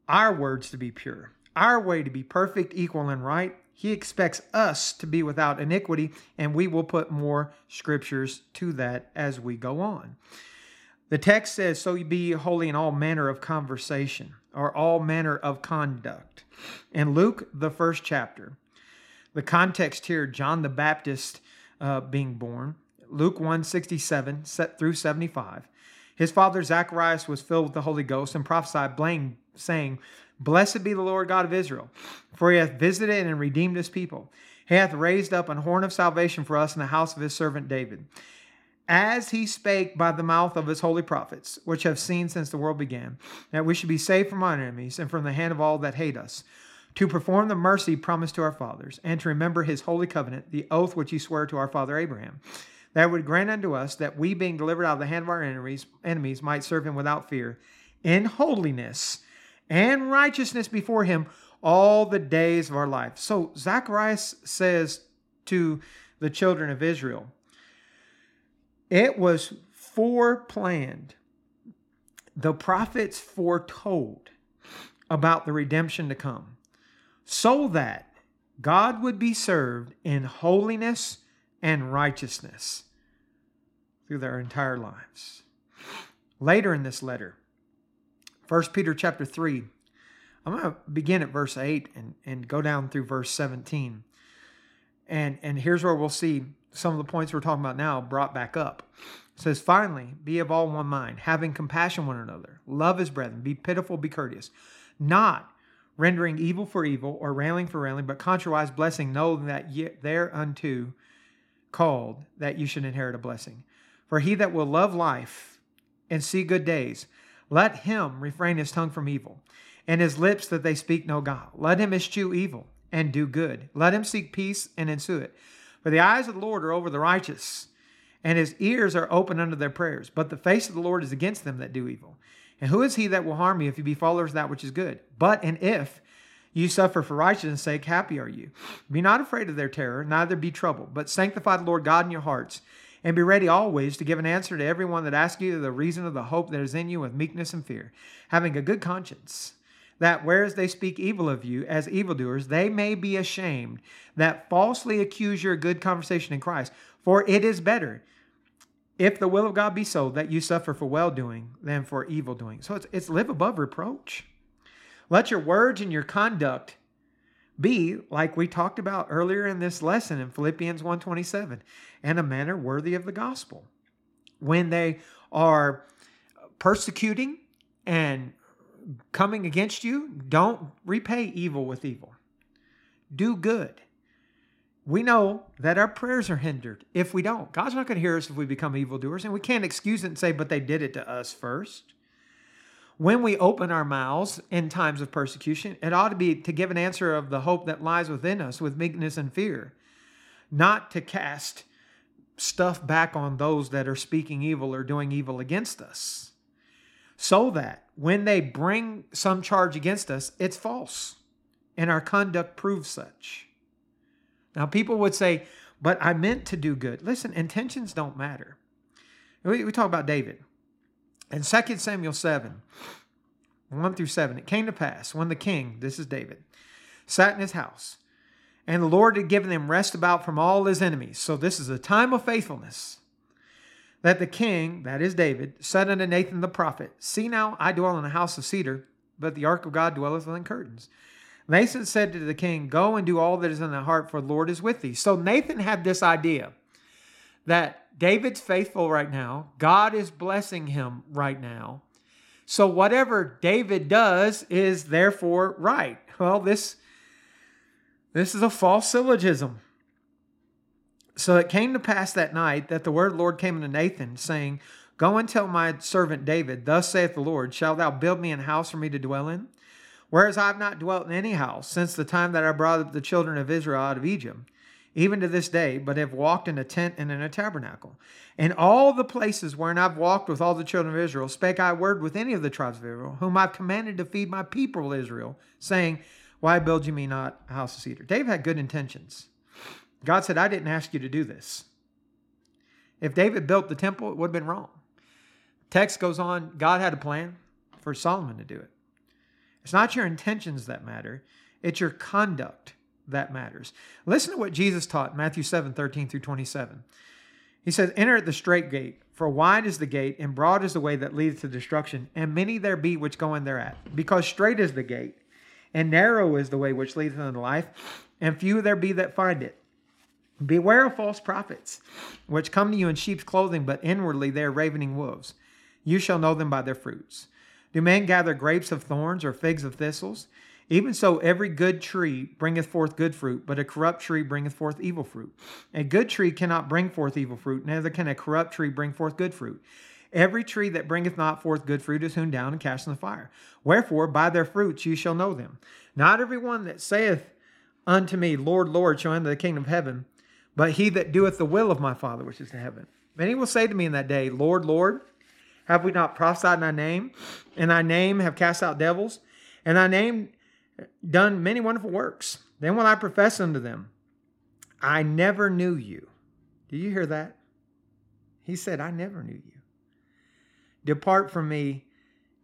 our words to be pure, our way to be perfect, equal, and right. He expects us to be without iniquity, and we will put more scriptures to that as we go on. The text says, So you be holy in all manner of conversation or all manner of conduct. In Luke, the first chapter, the context here, John the Baptist uh, being born. Luke 1 67 set through 75. His father Zacharias was filled with the Holy Ghost and prophesied, saying, Blessed be the Lord God of Israel, for he hath visited and redeemed his people. He hath raised up an horn of salvation for us in the house of his servant David, as he spake by the mouth of his holy prophets, which have seen since the world began, that we should be saved from our enemies and from the hand of all that hate us, to perform the mercy promised to our fathers, and to remember his holy covenant, the oath which he swore to our father Abraham, that would grant unto us that we, being delivered out of the hand of our enemies, enemies might serve him without fear, in holiness and righteousness before him all the days of our life. So Zacharias says to the children of Israel, it was foreplanned. The prophets foretold about the redemption to come so that God would be served in holiness and righteousness through their entire lives. Later in this letter, 1 Peter chapter 3, I'm going to begin at verse 8 and, and go down through verse 17. And, and here's where we'll see some of the points we're talking about now brought back up. It says, Finally, be of all one mind, having compassion one another, love as brethren, be pitiful, be courteous, not rendering evil for evil or railing for railing, but contrariwise blessing, know that ye thereunto called that you should inherit a blessing. For he that will love life and see good days, let him refrain his tongue from evil and his lips that they speak no guile. Let him eschew evil and do good. Let him seek peace and ensue it. For the eyes of the Lord are over the righteous, and his ears are open unto their prayers. But the face of the Lord is against them that do evil. And who is he that will harm you if you be followers of that which is good? But and if you suffer for righteousness' sake, happy are you. Be not afraid of their terror, neither be troubled, but sanctify the Lord God in your hearts, and be ready always to give an answer to everyone that asks you the reason of the hope that is in you with meekness and fear, having a good conscience that whereas they speak evil of you as evildoers, they may be ashamed that falsely accuse your good conversation in Christ. For it is better, if the will of God be so, that you suffer for well doing than for evil doing. So it's, it's live above reproach. Let your words and your conduct be like we talked about earlier in this lesson in Philippians 1:27, in a manner worthy of the gospel. When they are persecuting and coming against you, don't repay evil with evil. Do good. We know that our prayers are hindered if we don't. God's not going to hear us if we become evildoers, and we can't excuse it and say, but they did it to us first. When we open our mouths in times of persecution, it ought to be to give an answer of the hope that lies within us with meekness and fear, not to cast stuff back on those that are speaking evil or doing evil against us so that when they bring some charge against us, it's false and our conduct proves such. Now, people would say, but I meant to do good. Listen, intentions don't matter. We, we talk about David. In 2 Samuel 7, 1 through 7, it came to pass when the king, this is David, sat in his house, and the Lord had given him rest about from all his enemies. So this is a time of faithfulness that the king, that is David, said unto Nathan the prophet, See now, I dwell in a house of cedar, but the ark of God dwelleth within curtains. Nathan said to the king, Go and do all that is in thy heart, for the Lord is with thee. So Nathan had this idea that David's faithful right now, God is blessing him right now. So whatever David does is therefore right. Well, this this is a false syllogism. So it came to pass that night that the word of the Lord came unto Nathan, saying, Go and tell my servant David, Thus saith the Lord, Shalt thou build me an house for me to dwell in? Whereas I have not dwelt in any house since the time that I brought up the children of Israel out of Egypt, even to this day, but have walked in a tent and in a tabernacle. In all the places wherein I've walked with all the children of Israel, spake I word with any of the tribes of Israel, whom I've commanded to feed my people Israel, saying, Why build you me not a house of cedar? David had good intentions. God said, I didn't ask you to do this. If David built the temple, it would have been wrong. Text goes on, God had a plan for Solomon to do it. It's not your intentions that matter, it's your conduct that matters. Listen to what Jesus taught Matthew 7 13 through 27. He says, Enter at the straight gate, for wide is the gate, and broad is the way that leadeth to destruction, and many there be which go in thereat. Because straight is the gate, and narrow is the way which leadeth unto life, and few there be that find it. Beware of false prophets, which come to you in sheep's clothing, but inwardly they are ravening wolves. You shall know them by their fruits. Do men gather grapes of thorns or figs of thistles? Even so, every good tree bringeth forth good fruit, but a corrupt tree bringeth forth evil fruit. A good tree cannot bring forth evil fruit, neither can a corrupt tree bring forth good fruit. Every tree that bringeth not forth good fruit is hewn down and cast in the fire. Wherefore, by their fruits you shall know them. Not every one that saith unto me, Lord, Lord, shall enter the kingdom of heaven, but he that doeth the will of my Father which is in heaven. Many will say to me in that day, Lord, Lord, have we not prophesied in thy name? In thy name have cast out devils? In thy name done many wonderful works? Then will I profess unto them, I never knew you. Do you hear that? He said, I never knew you. Depart from me,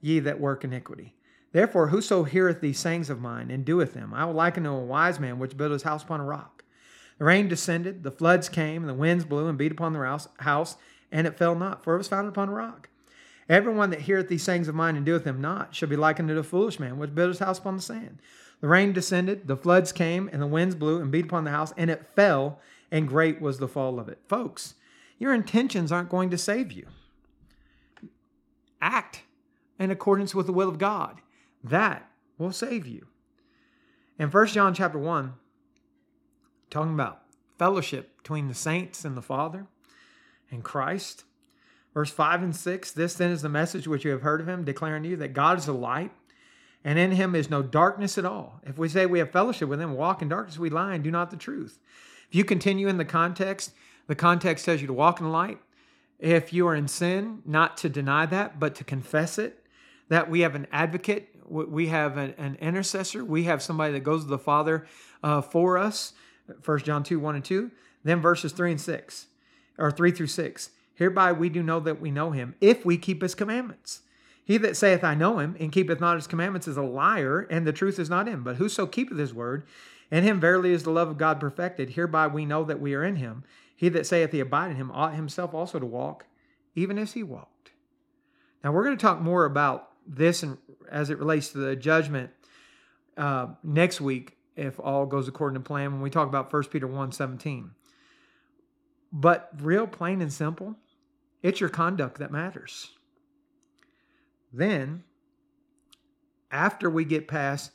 ye that work iniquity. Therefore, whoso heareth these sayings of mine and doeth them, I will liken to a wise man which built his house upon a rock. The rain descended, the floods came, and the winds blew and beat upon the house, and it fell not, for it was founded upon a rock. Everyone that heareth these sayings of mine and doeth them not shall be likened to a foolish man which built his house upon the sand. The rain descended, the floods came, and the winds blew and beat upon the house, and it fell, and great was the fall of it. Folks, your intentions aren't going to save you. Act in accordance with the will of God. That will save you. In 1 John chapter 1, talking about fellowship between the saints and the Father and Christ, Verse 5 and 6 This then is the message which you have heard of him, declaring to you that God is a light, and in him is no darkness at all. If we say we have fellowship with him, walk in darkness, we lie and do not the truth. If you continue in the context, the context tells you to walk in the light. If you are in sin, not to deny that, but to confess it. That we have an advocate, we have an, an intercessor, we have somebody that goes to the Father uh, for us. 1 John 2 1 and 2. Then verses 3 and 6, or 3 through 6. Hereby we do know that we know him, if we keep his commandments. He that saith, I know him, and keepeth not his commandments, is a liar, and the truth is not in him. But whoso keepeth his word, in him verily is the love of God perfected. Hereby we know that we are in him. He that saith he abide in him ought himself also to walk, even as he walked. Now we're going to talk more about this and as it relates to the judgment uh, next week, if all goes according to plan, when we talk about 1 Peter 1 17. But real plain and simple, it's your conduct that matters. Then, after we get past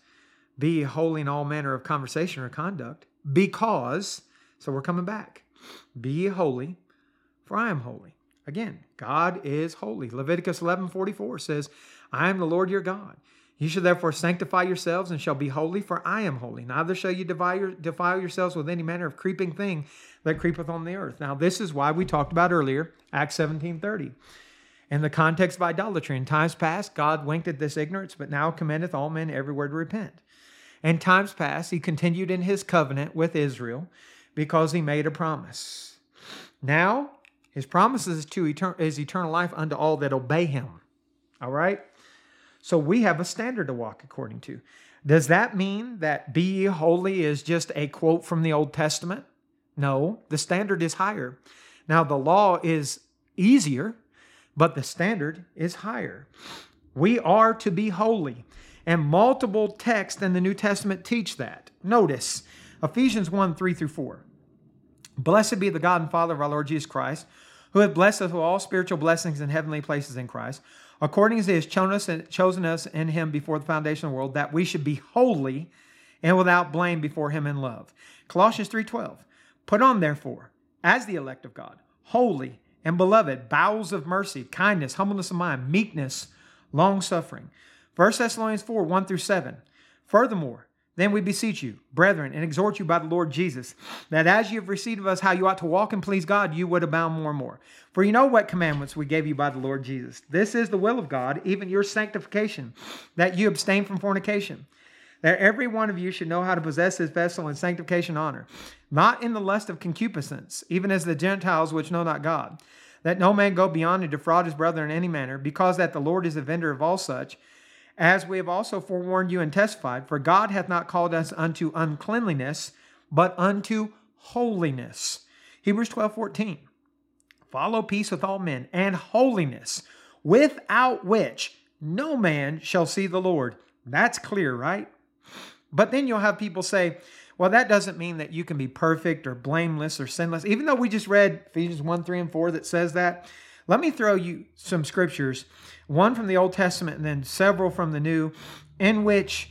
be holy in all manner of conversation or conduct, because, so we're coming back, be holy, for I am holy. Again, God is holy. Leviticus 11 44 says, I am the Lord your God. You shall therefore sanctify yourselves and shall be holy, for I am holy. Neither shall you defile yourselves with any manner of creeping thing that creepeth on the earth. Now, this is why we talked about earlier, Acts 17 30. In the context of idolatry, in times past, God winked at this ignorance, but now commendeth all men everywhere to repent. In times past, he continued in his covenant with Israel because he made a promise. Now, his promise is to etern- is eternal life unto all that obey him. All right? So we have a standard to walk according to. Does that mean that be holy is just a quote from the Old Testament? No, the standard is higher. Now, the law is easier, but the standard is higher. We are to be holy, and multiple texts in the New Testament teach that. Notice Ephesians 1 3 through 4. Blessed be the God and Father of our Lord Jesus Christ, who hath blessed us with all spiritual blessings in heavenly places in Christ, according as he has chosen us, in him before the foundation of the world, that we should be holy and without blame before him in love. Colossians 3:12. Put on, therefore, as the elect of God, holy and beloved, bowels of mercy, kindness, humbleness of mind, meekness, long suffering. 1 Thessalonians 4 1 through 7. Furthermore, then we beseech you, brethren, and exhort you by the Lord Jesus, that as you have received of us how you ought to walk and please God, you would abound more and more. For you know what commandments we gave you by the Lord Jesus. This is the will of God, even your sanctification, that you abstain from fornication that every one of you should know how to possess his vessel in sanctification and honor, not in the lust of concupiscence, even as the Gentiles which know not God. That no man go beyond and defraud his brother in any manner, because that the Lord is a vendor of all such, as we have also forewarned you and testified, for God hath not called us unto uncleanliness, but unto holiness. Hebrews 12 14. Follow peace with all men and holiness, without which no man shall see the Lord. That's clear, right? But then you'll have people say, well, that doesn't mean that you can be perfect or blameless or sinless. Even though we just read Ephesians 1, 3, and 4 that says that, let me throw you some scriptures, one from the Old Testament and then several from the New, in which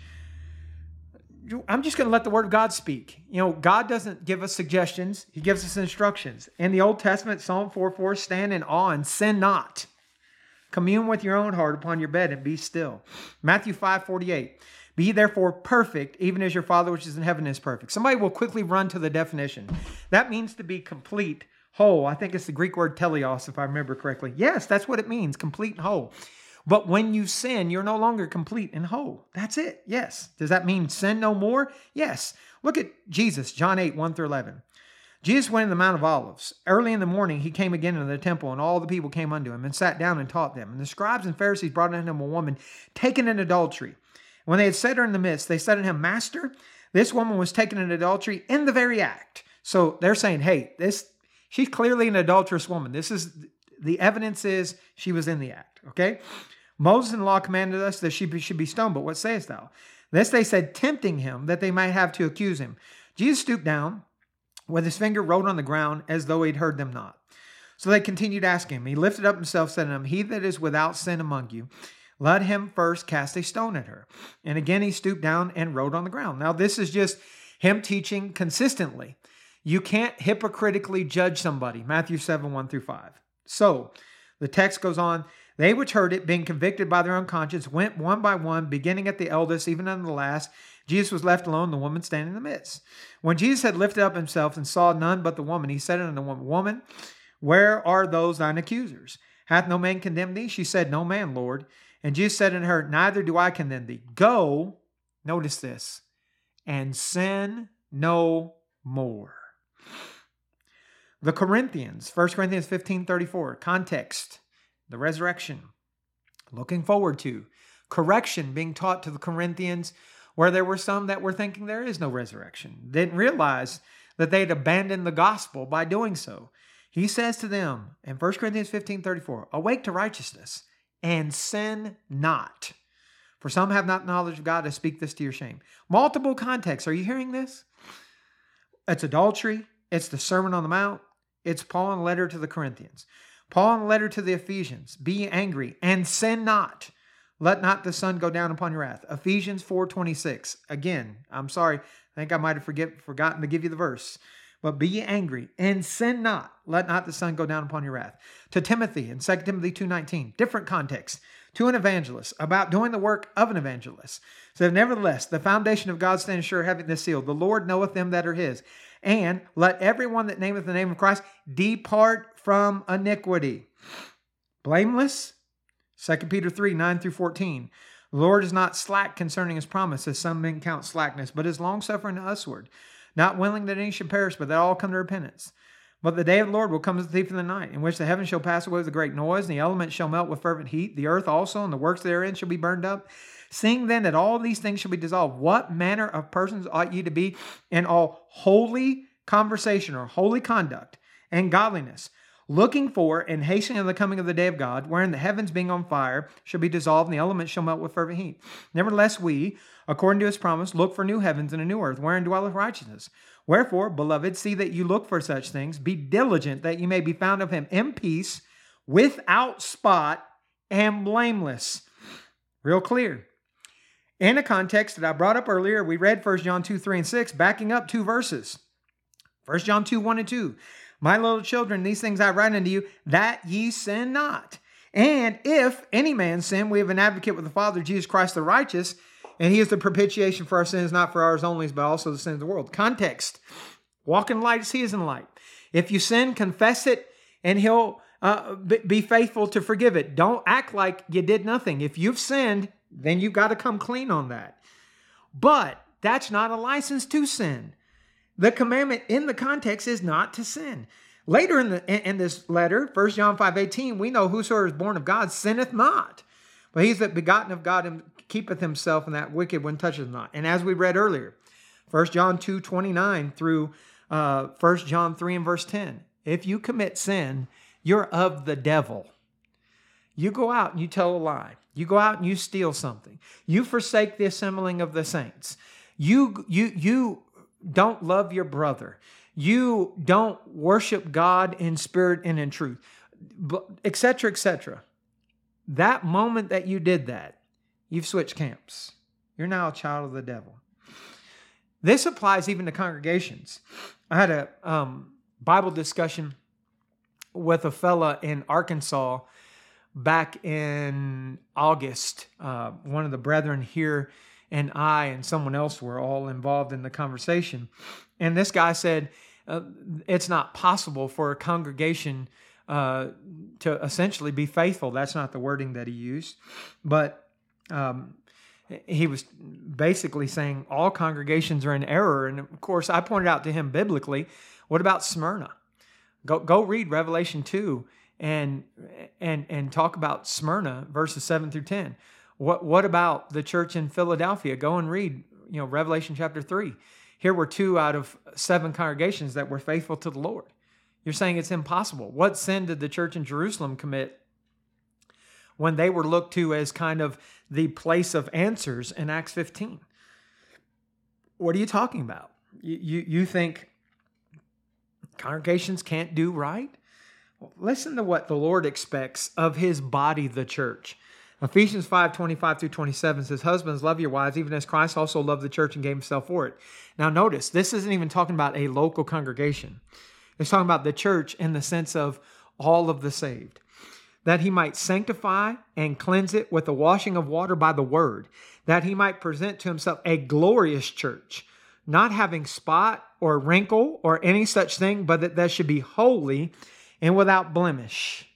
I'm just going to let the word of God speak. You know, God doesn't give us suggestions, He gives us instructions. In the Old Testament, Psalm 4 4, stand in awe and sin not. Commune with your own heart upon your bed and be still. Matthew 5 48. Be therefore perfect, even as your Father which is in heaven is perfect. Somebody will quickly run to the definition. That means to be complete, whole. I think it's the Greek word teleos, if I remember correctly. Yes, that's what it means, complete and whole. But when you sin, you're no longer complete and whole. That's it. Yes. Does that mean sin no more? Yes. Look at Jesus, John 8, 1 through 11. Jesus went in the Mount of Olives. Early in the morning, he came again into the temple, and all the people came unto him and sat down and taught them. And the scribes and Pharisees brought unto him a woman taken in adultery. When they had set her in the midst, they said unto him, Master, this woman was taken in adultery in the very act. So they're saying, hey, this she's clearly an adulterous woman. This is the evidence is she was in the act. Okay. Moses in law commanded us that she should be stoned, but what sayest thou? This they said, tempting him that they might have to accuse him. Jesus stooped down, with his finger wrote on the ground as though he'd heard them not. So they continued asking him. He lifted up himself, said to them, He that is without sin among you, let him first cast a stone at her. And again he stooped down and wrote on the ground. Now, this is just him teaching consistently. You can't hypocritically judge somebody. Matthew 7 1 through 5. So the text goes on. They which heard it, being convicted by their own conscience, went one by one, beginning at the eldest, even unto the last. Jesus was left alone, the woman standing in the midst. When Jesus had lifted up himself and saw none but the woman, he said unto the woman, Woman, where are those thine accusers? Hath no man condemned thee? She said, No man, Lord. And Jesus said unto her, Neither do I condemn thee. Go, notice this, and sin no more. The Corinthians, 1 Corinthians 15 34, context the resurrection, looking forward to, correction being taught to the Corinthians, where there were some that were thinking there is no resurrection, didn't realize that they'd abandoned the gospel by doing so. He says to them in 1 Corinthians 15 34, Awake to righteousness and sin not. For some have not knowledge of God to speak this to your shame. Multiple contexts. Are you hearing this? It's adultery, it's the Sermon on the Mount, it's Paul in letter to the Corinthians. Paul in letter to the Ephesians, be angry and sin not. Let not the sun go down upon your wrath. Ephesians 4:26. Again, I'm sorry, I think I might have forget, forgotten to give you the verse. But be angry and sin not. Let not the sun go down upon your wrath. To Timothy in 2 Timothy 2:19, different context. To an evangelist about doing the work of an evangelist. So nevertheless, the foundation of God stands sure, having this seal. The Lord knoweth them that are his. And let everyone that nameth the name of Christ depart from iniquity. Blameless. 2 Peter 3 9 through 14. The Lord is not slack concerning his promise, as some men count slackness, but is longsuffering to usward, not willing that any should perish, but that all come to repentance. But the day of the Lord will come as a thief in the night, in which the heavens shall pass away with a great noise, and the elements shall melt with fervent heat, the earth also and the works therein shall be burned up. Seeing then that all these things shall be dissolved, what manner of persons ought ye to be in all holy conversation or holy conduct and godliness? looking for and hastening the coming of the day of God, wherein the heavens being on fire shall be dissolved, and the elements shall melt with fervent heat. Nevertheless, we, according to his promise, look for new heavens and a new earth, wherein dwelleth righteousness. Wherefore, beloved, see that you look for such things. Be diligent that you may be found of him in peace, without spot, and blameless. Real clear. In a context that I brought up earlier, we read 1 John 2, 3, and 6, backing up two verses. 1 John 2, 1 and 2. My little children, these things I write unto you, that ye sin not. And if any man sin, we have an advocate with the Father, Jesus Christ the righteous, and he is the propitiation for our sins, not for ours only, but also the sins of the world. Context walk in light as he is in light. If you sin, confess it, and he'll uh, be faithful to forgive it. Don't act like you did nothing. If you've sinned, then you've got to come clean on that. But that's not a license to sin. The commandment in the context is not to sin. Later in the in this letter, 1 John 5 18, we know whosoever is born of God sinneth not. But he's that begotten of God and keepeth himself, and that wicked one toucheth not. And as we read earlier, 1 John 2 29 through uh, 1 John 3 and verse 10. If you commit sin, you're of the devil. You go out and you tell a lie. You go out and you steal something. You forsake the assembling of the saints. You you you don't love your brother. You don't worship God in spirit and in truth, etc., etc. That moment that you did that, you've switched camps. You're now a child of the devil. This applies even to congregations. I had a um, Bible discussion with a fella in Arkansas back in August. Uh, one of the brethren here and I and someone else were all involved in the conversation. And this guy said, uh, It's not possible for a congregation uh, to essentially be faithful. That's not the wording that he used. But um, he was basically saying all congregations are in error. And of course, I pointed out to him biblically what about Smyrna? Go, go read Revelation 2 and and and talk about Smyrna verses 7 through 10. What what about the church in Philadelphia? Go and read, you know, Revelation chapter 3. Here were two out of seven congregations that were faithful to the Lord. You're saying it's impossible. What sin did the church in Jerusalem commit when they were looked to as kind of the place of answers in Acts 15? What are you talking about? You, you, you think congregations can't do right? Listen to what the Lord expects of his body, the church. Ephesians 5 25 through 27 says, Husbands, love your wives, even as Christ also loved the church and gave himself for it. Now, notice, this isn't even talking about a local congregation. It's talking about the church in the sense of all of the saved. That he might sanctify and cleanse it with the washing of water by the word, that he might present to himself a glorious church, not having spot or wrinkle or any such thing, but that that should be holy and without blemish.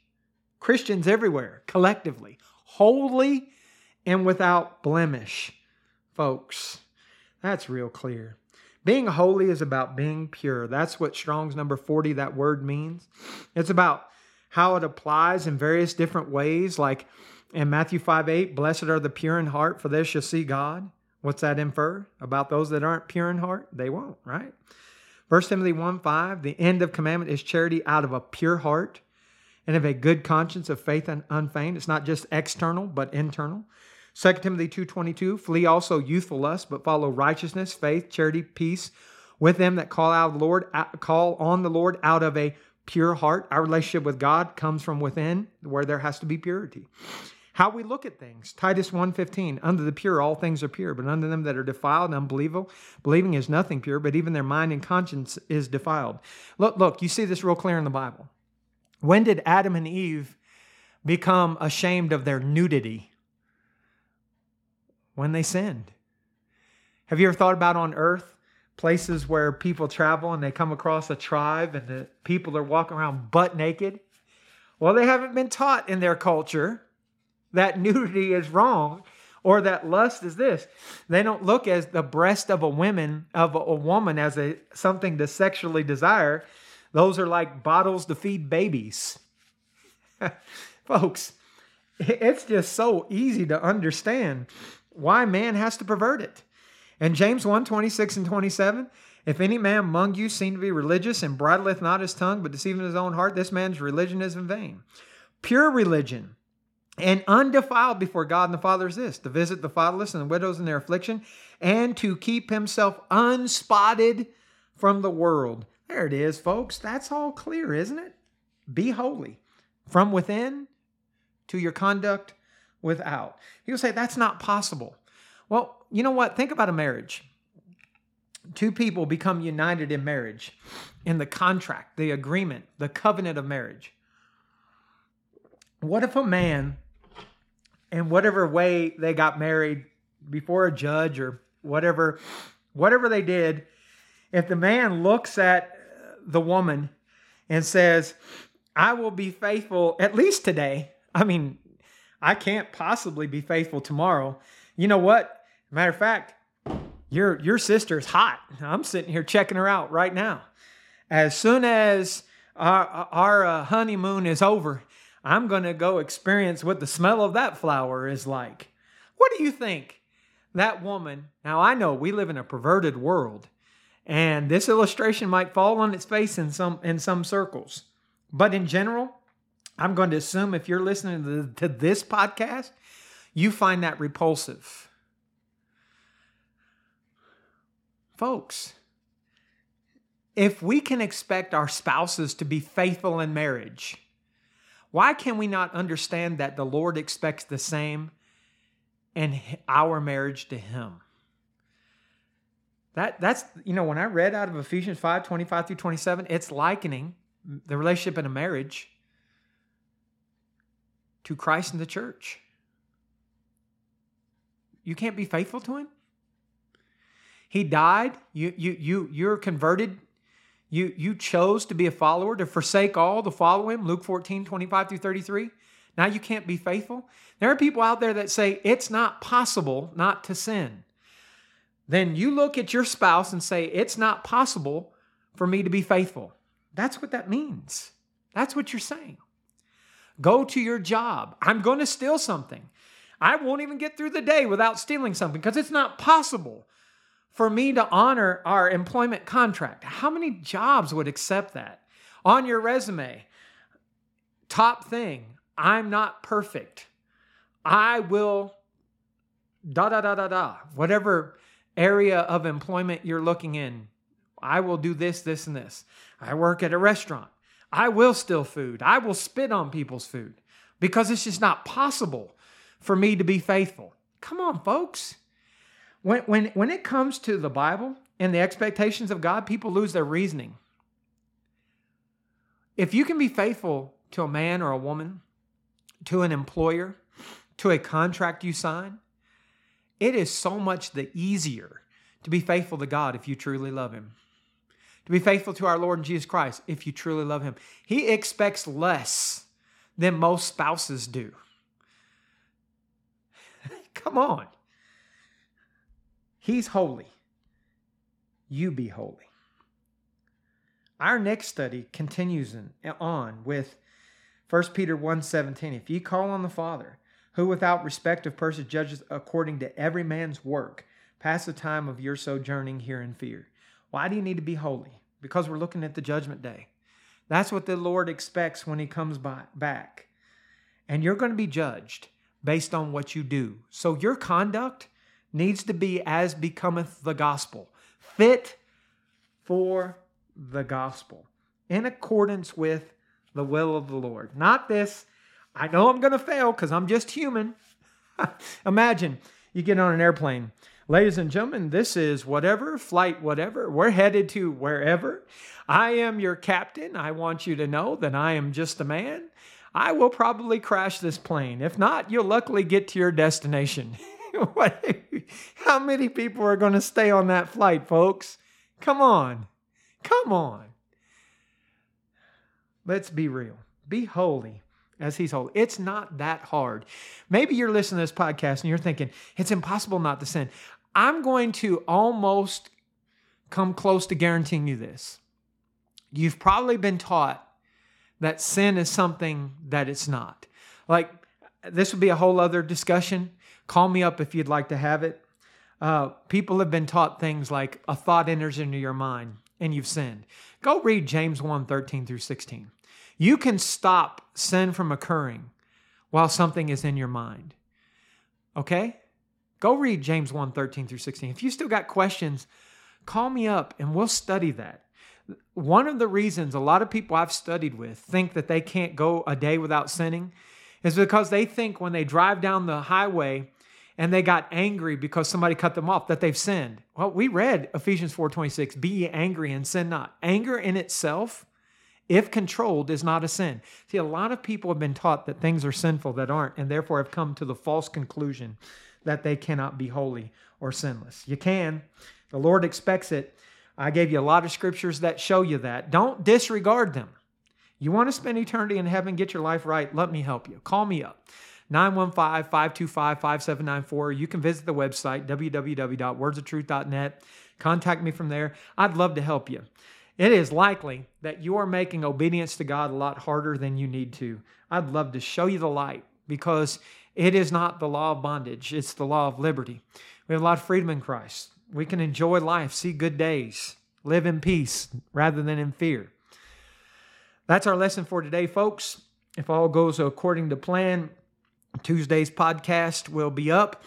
Christians everywhere, collectively, holy and without blemish. Folks, that's real clear. Being holy is about being pure. That's what Strong's number 40, that word means. It's about how it applies in various different ways, like in Matthew 5 8, blessed are the pure in heart, for they shall see God. What's that infer? About those that aren't pure in heart? They won't, right? 1 Timothy 1 5, the end of commandment is charity out of a pure heart and of a good conscience of faith and unfeigned. It's not just external, but internal. 2 Timothy 2.22, flee also youthful lust, but follow righteousness, faith, charity, peace with them that call out Lord, call on the Lord out of a pure heart. Our relationship with God comes from within, where there has to be purity. How we look at things. Titus 1.15, under the pure all things are pure, but under them that are defiled and unbelievable, believing is nothing pure, but even their mind and conscience is defiled. Look, look, you see this real clear in the Bible. When did Adam and Eve become ashamed of their nudity? when they sinned. Have you ever thought about on earth places where people travel and they come across a tribe and the people are walking around butt naked? Well, they haven't been taught in their culture that nudity is wrong or that lust is this. They don't look as the breast of a woman of a woman as a something to sexually desire. Those are like bottles to feed babies. Folks, it's just so easy to understand why man has to pervert it. And James 1 26 and 27 If any man among you seem to be religious and bridleth not his tongue, but deceiving his own heart, this man's religion is in vain. Pure religion and undefiled before God and the Father is this to visit the fatherless and the widows in their affliction, and to keep himself unspotted from the world. There it is, folks. That's all clear, isn't it? Be holy from within to your conduct without. People say that's not possible. Well, you know what? Think about a marriage. Two people become united in marriage, in the contract, the agreement, the covenant of marriage. What if a man, in whatever way they got married before a judge or whatever, whatever they did, if the man looks at the woman and says, I will be faithful at least today. I mean, I can't possibly be faithful tomorrow. You know what? Matter of fact, your your sister's hot. I'm sitting here checking her out right now. As soon as our, our uh, honeymoon is over, I'm going to go experience what the smell of that flower is like. What do you think? That woman, now I know we live in a perverted world, and this illustration might fall on its face in some in some circles. But in general, I'm going to assume if you're listening to, to this podcast, you find that repulsive. Folks, if we can expect our spouses to be faithful in marriage, why can we not understand that the Lord expects the same in our marriage to Him? That that's you know when I read out of Ephesians 5, 25 through 27, it's likening the relationship in a marriage to Christ and the church. You can't be faithful to him. He died. You you you you're converted. You you chose to be a follower, to forsake all to follow him. Luke 14, 25 through 33. Now you can't be faithful. There are people out there that say it's not possible not to sin. Then you look at your spouse and say, it's not possible for me to be faithful. That's what that means. That's what you're saying. Go to your job. I'm going to steal something. I won't even get through the day without stealing something because it's not possible for me to honor our employment contract. How many jobs would accept that? On your resume, top thing, I'm not perfect. I will da da da da da. Whatever area of employment you're looking in, I will do this, this, and this. I work at a restaurant. I will steal food. I will spit on people's food because it's just not possible for me to be faithful. Come on, folks. When, when, when it comes to the Bible and the expectations of God, people lose their reasoning. If you can be faithful to a man or a woman, to an employer, to a contract you sign, it is so much the easier to be faithful to God if you truly love Him. To be faithful to our Lord Jesus Christ if you truly love Him. He expects less than most spouses do. Come on. He's holy. You be holy. Our next study continues on with 1 Peter 1:17. If ye call on the Father, who without respect of persons judges according to every man's work, pass the time of your sojourning here in fear. Why do you need to be holy? Because we're looking at the judgment day. That's what the Lord expects when he comes by, back. And you're going to be judged based on what you do. So your conduct needs to be as becometh the gospel, fit for the gospel, in accordance with the will of the Lord. Not this, I know I'm going to fail because I'm just human. Imagine you get on an airplane. Ladies and gentlemen, this is whatever, flight whatever. We're headed to wherever. I am your captain. I want you to know that I am just a man. I will probably crash this plane. If not, you'll luckily get to your destination. How many people are going to stay on that flight, folks? Come on. Come on. Let's be real. Be holy as he's holy. It's not that hard. Maybe you're listening to this podcast and you're thinking, it's impossible not to sin. I'm going to almost come close to guaranteeing you this. You've probably been taught that sin is something that it's not. Like, this would be a whole other discussion. Call me up if you'd like to have it. Uh, people have been taught things like a thought enters into your mind and you've sinned. Go read James 1 13 through 16. You can stop sin from occurring while something is in your mind. Okay? Go read James 1 13 through 16. If you still got questions, call me up and we'll study that. One of the reasons a lot of people I've studied with think that they can't go a day without sinning is because they think when they drive down the highway and they got angry because somebody cut them off that they've sinned. Well, we read Ephesians 4:26, "Be angry and sin not." Anger in itself, if controlled, is not a sin. See, a lot of people have been taught that things are sinful that aren't and therefore have come to the false conclusion that they cannot be holy or sinless. You can. The Lord expects it. I gave you a lot of scriptures that show you that. Don't disregard them. You want to spend eternity in heaven, get your life right, let me help you. Call me up. 915 525 5794. You can visit the website, www.wordsoftruth.net. Contact me from there. I'd love to help you. It is likely that you are making obedience to God a lot harder than you need to. I'd love to show you the light because it is not the law of bondage, it's the law of liberty. We have a lot of freedom in Christ. We can enjoy life, see good days, live in peace rather than in fear. That's our lesson for today, folks. If all goes according to plan, Tuesday's podcast will be up.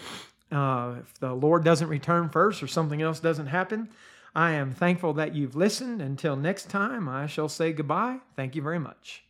Uh, if the Lord doesn't return first or something else doesn't happen, I am thankful that you've listened. Until next time, I shall say goodbye. Thank you very much.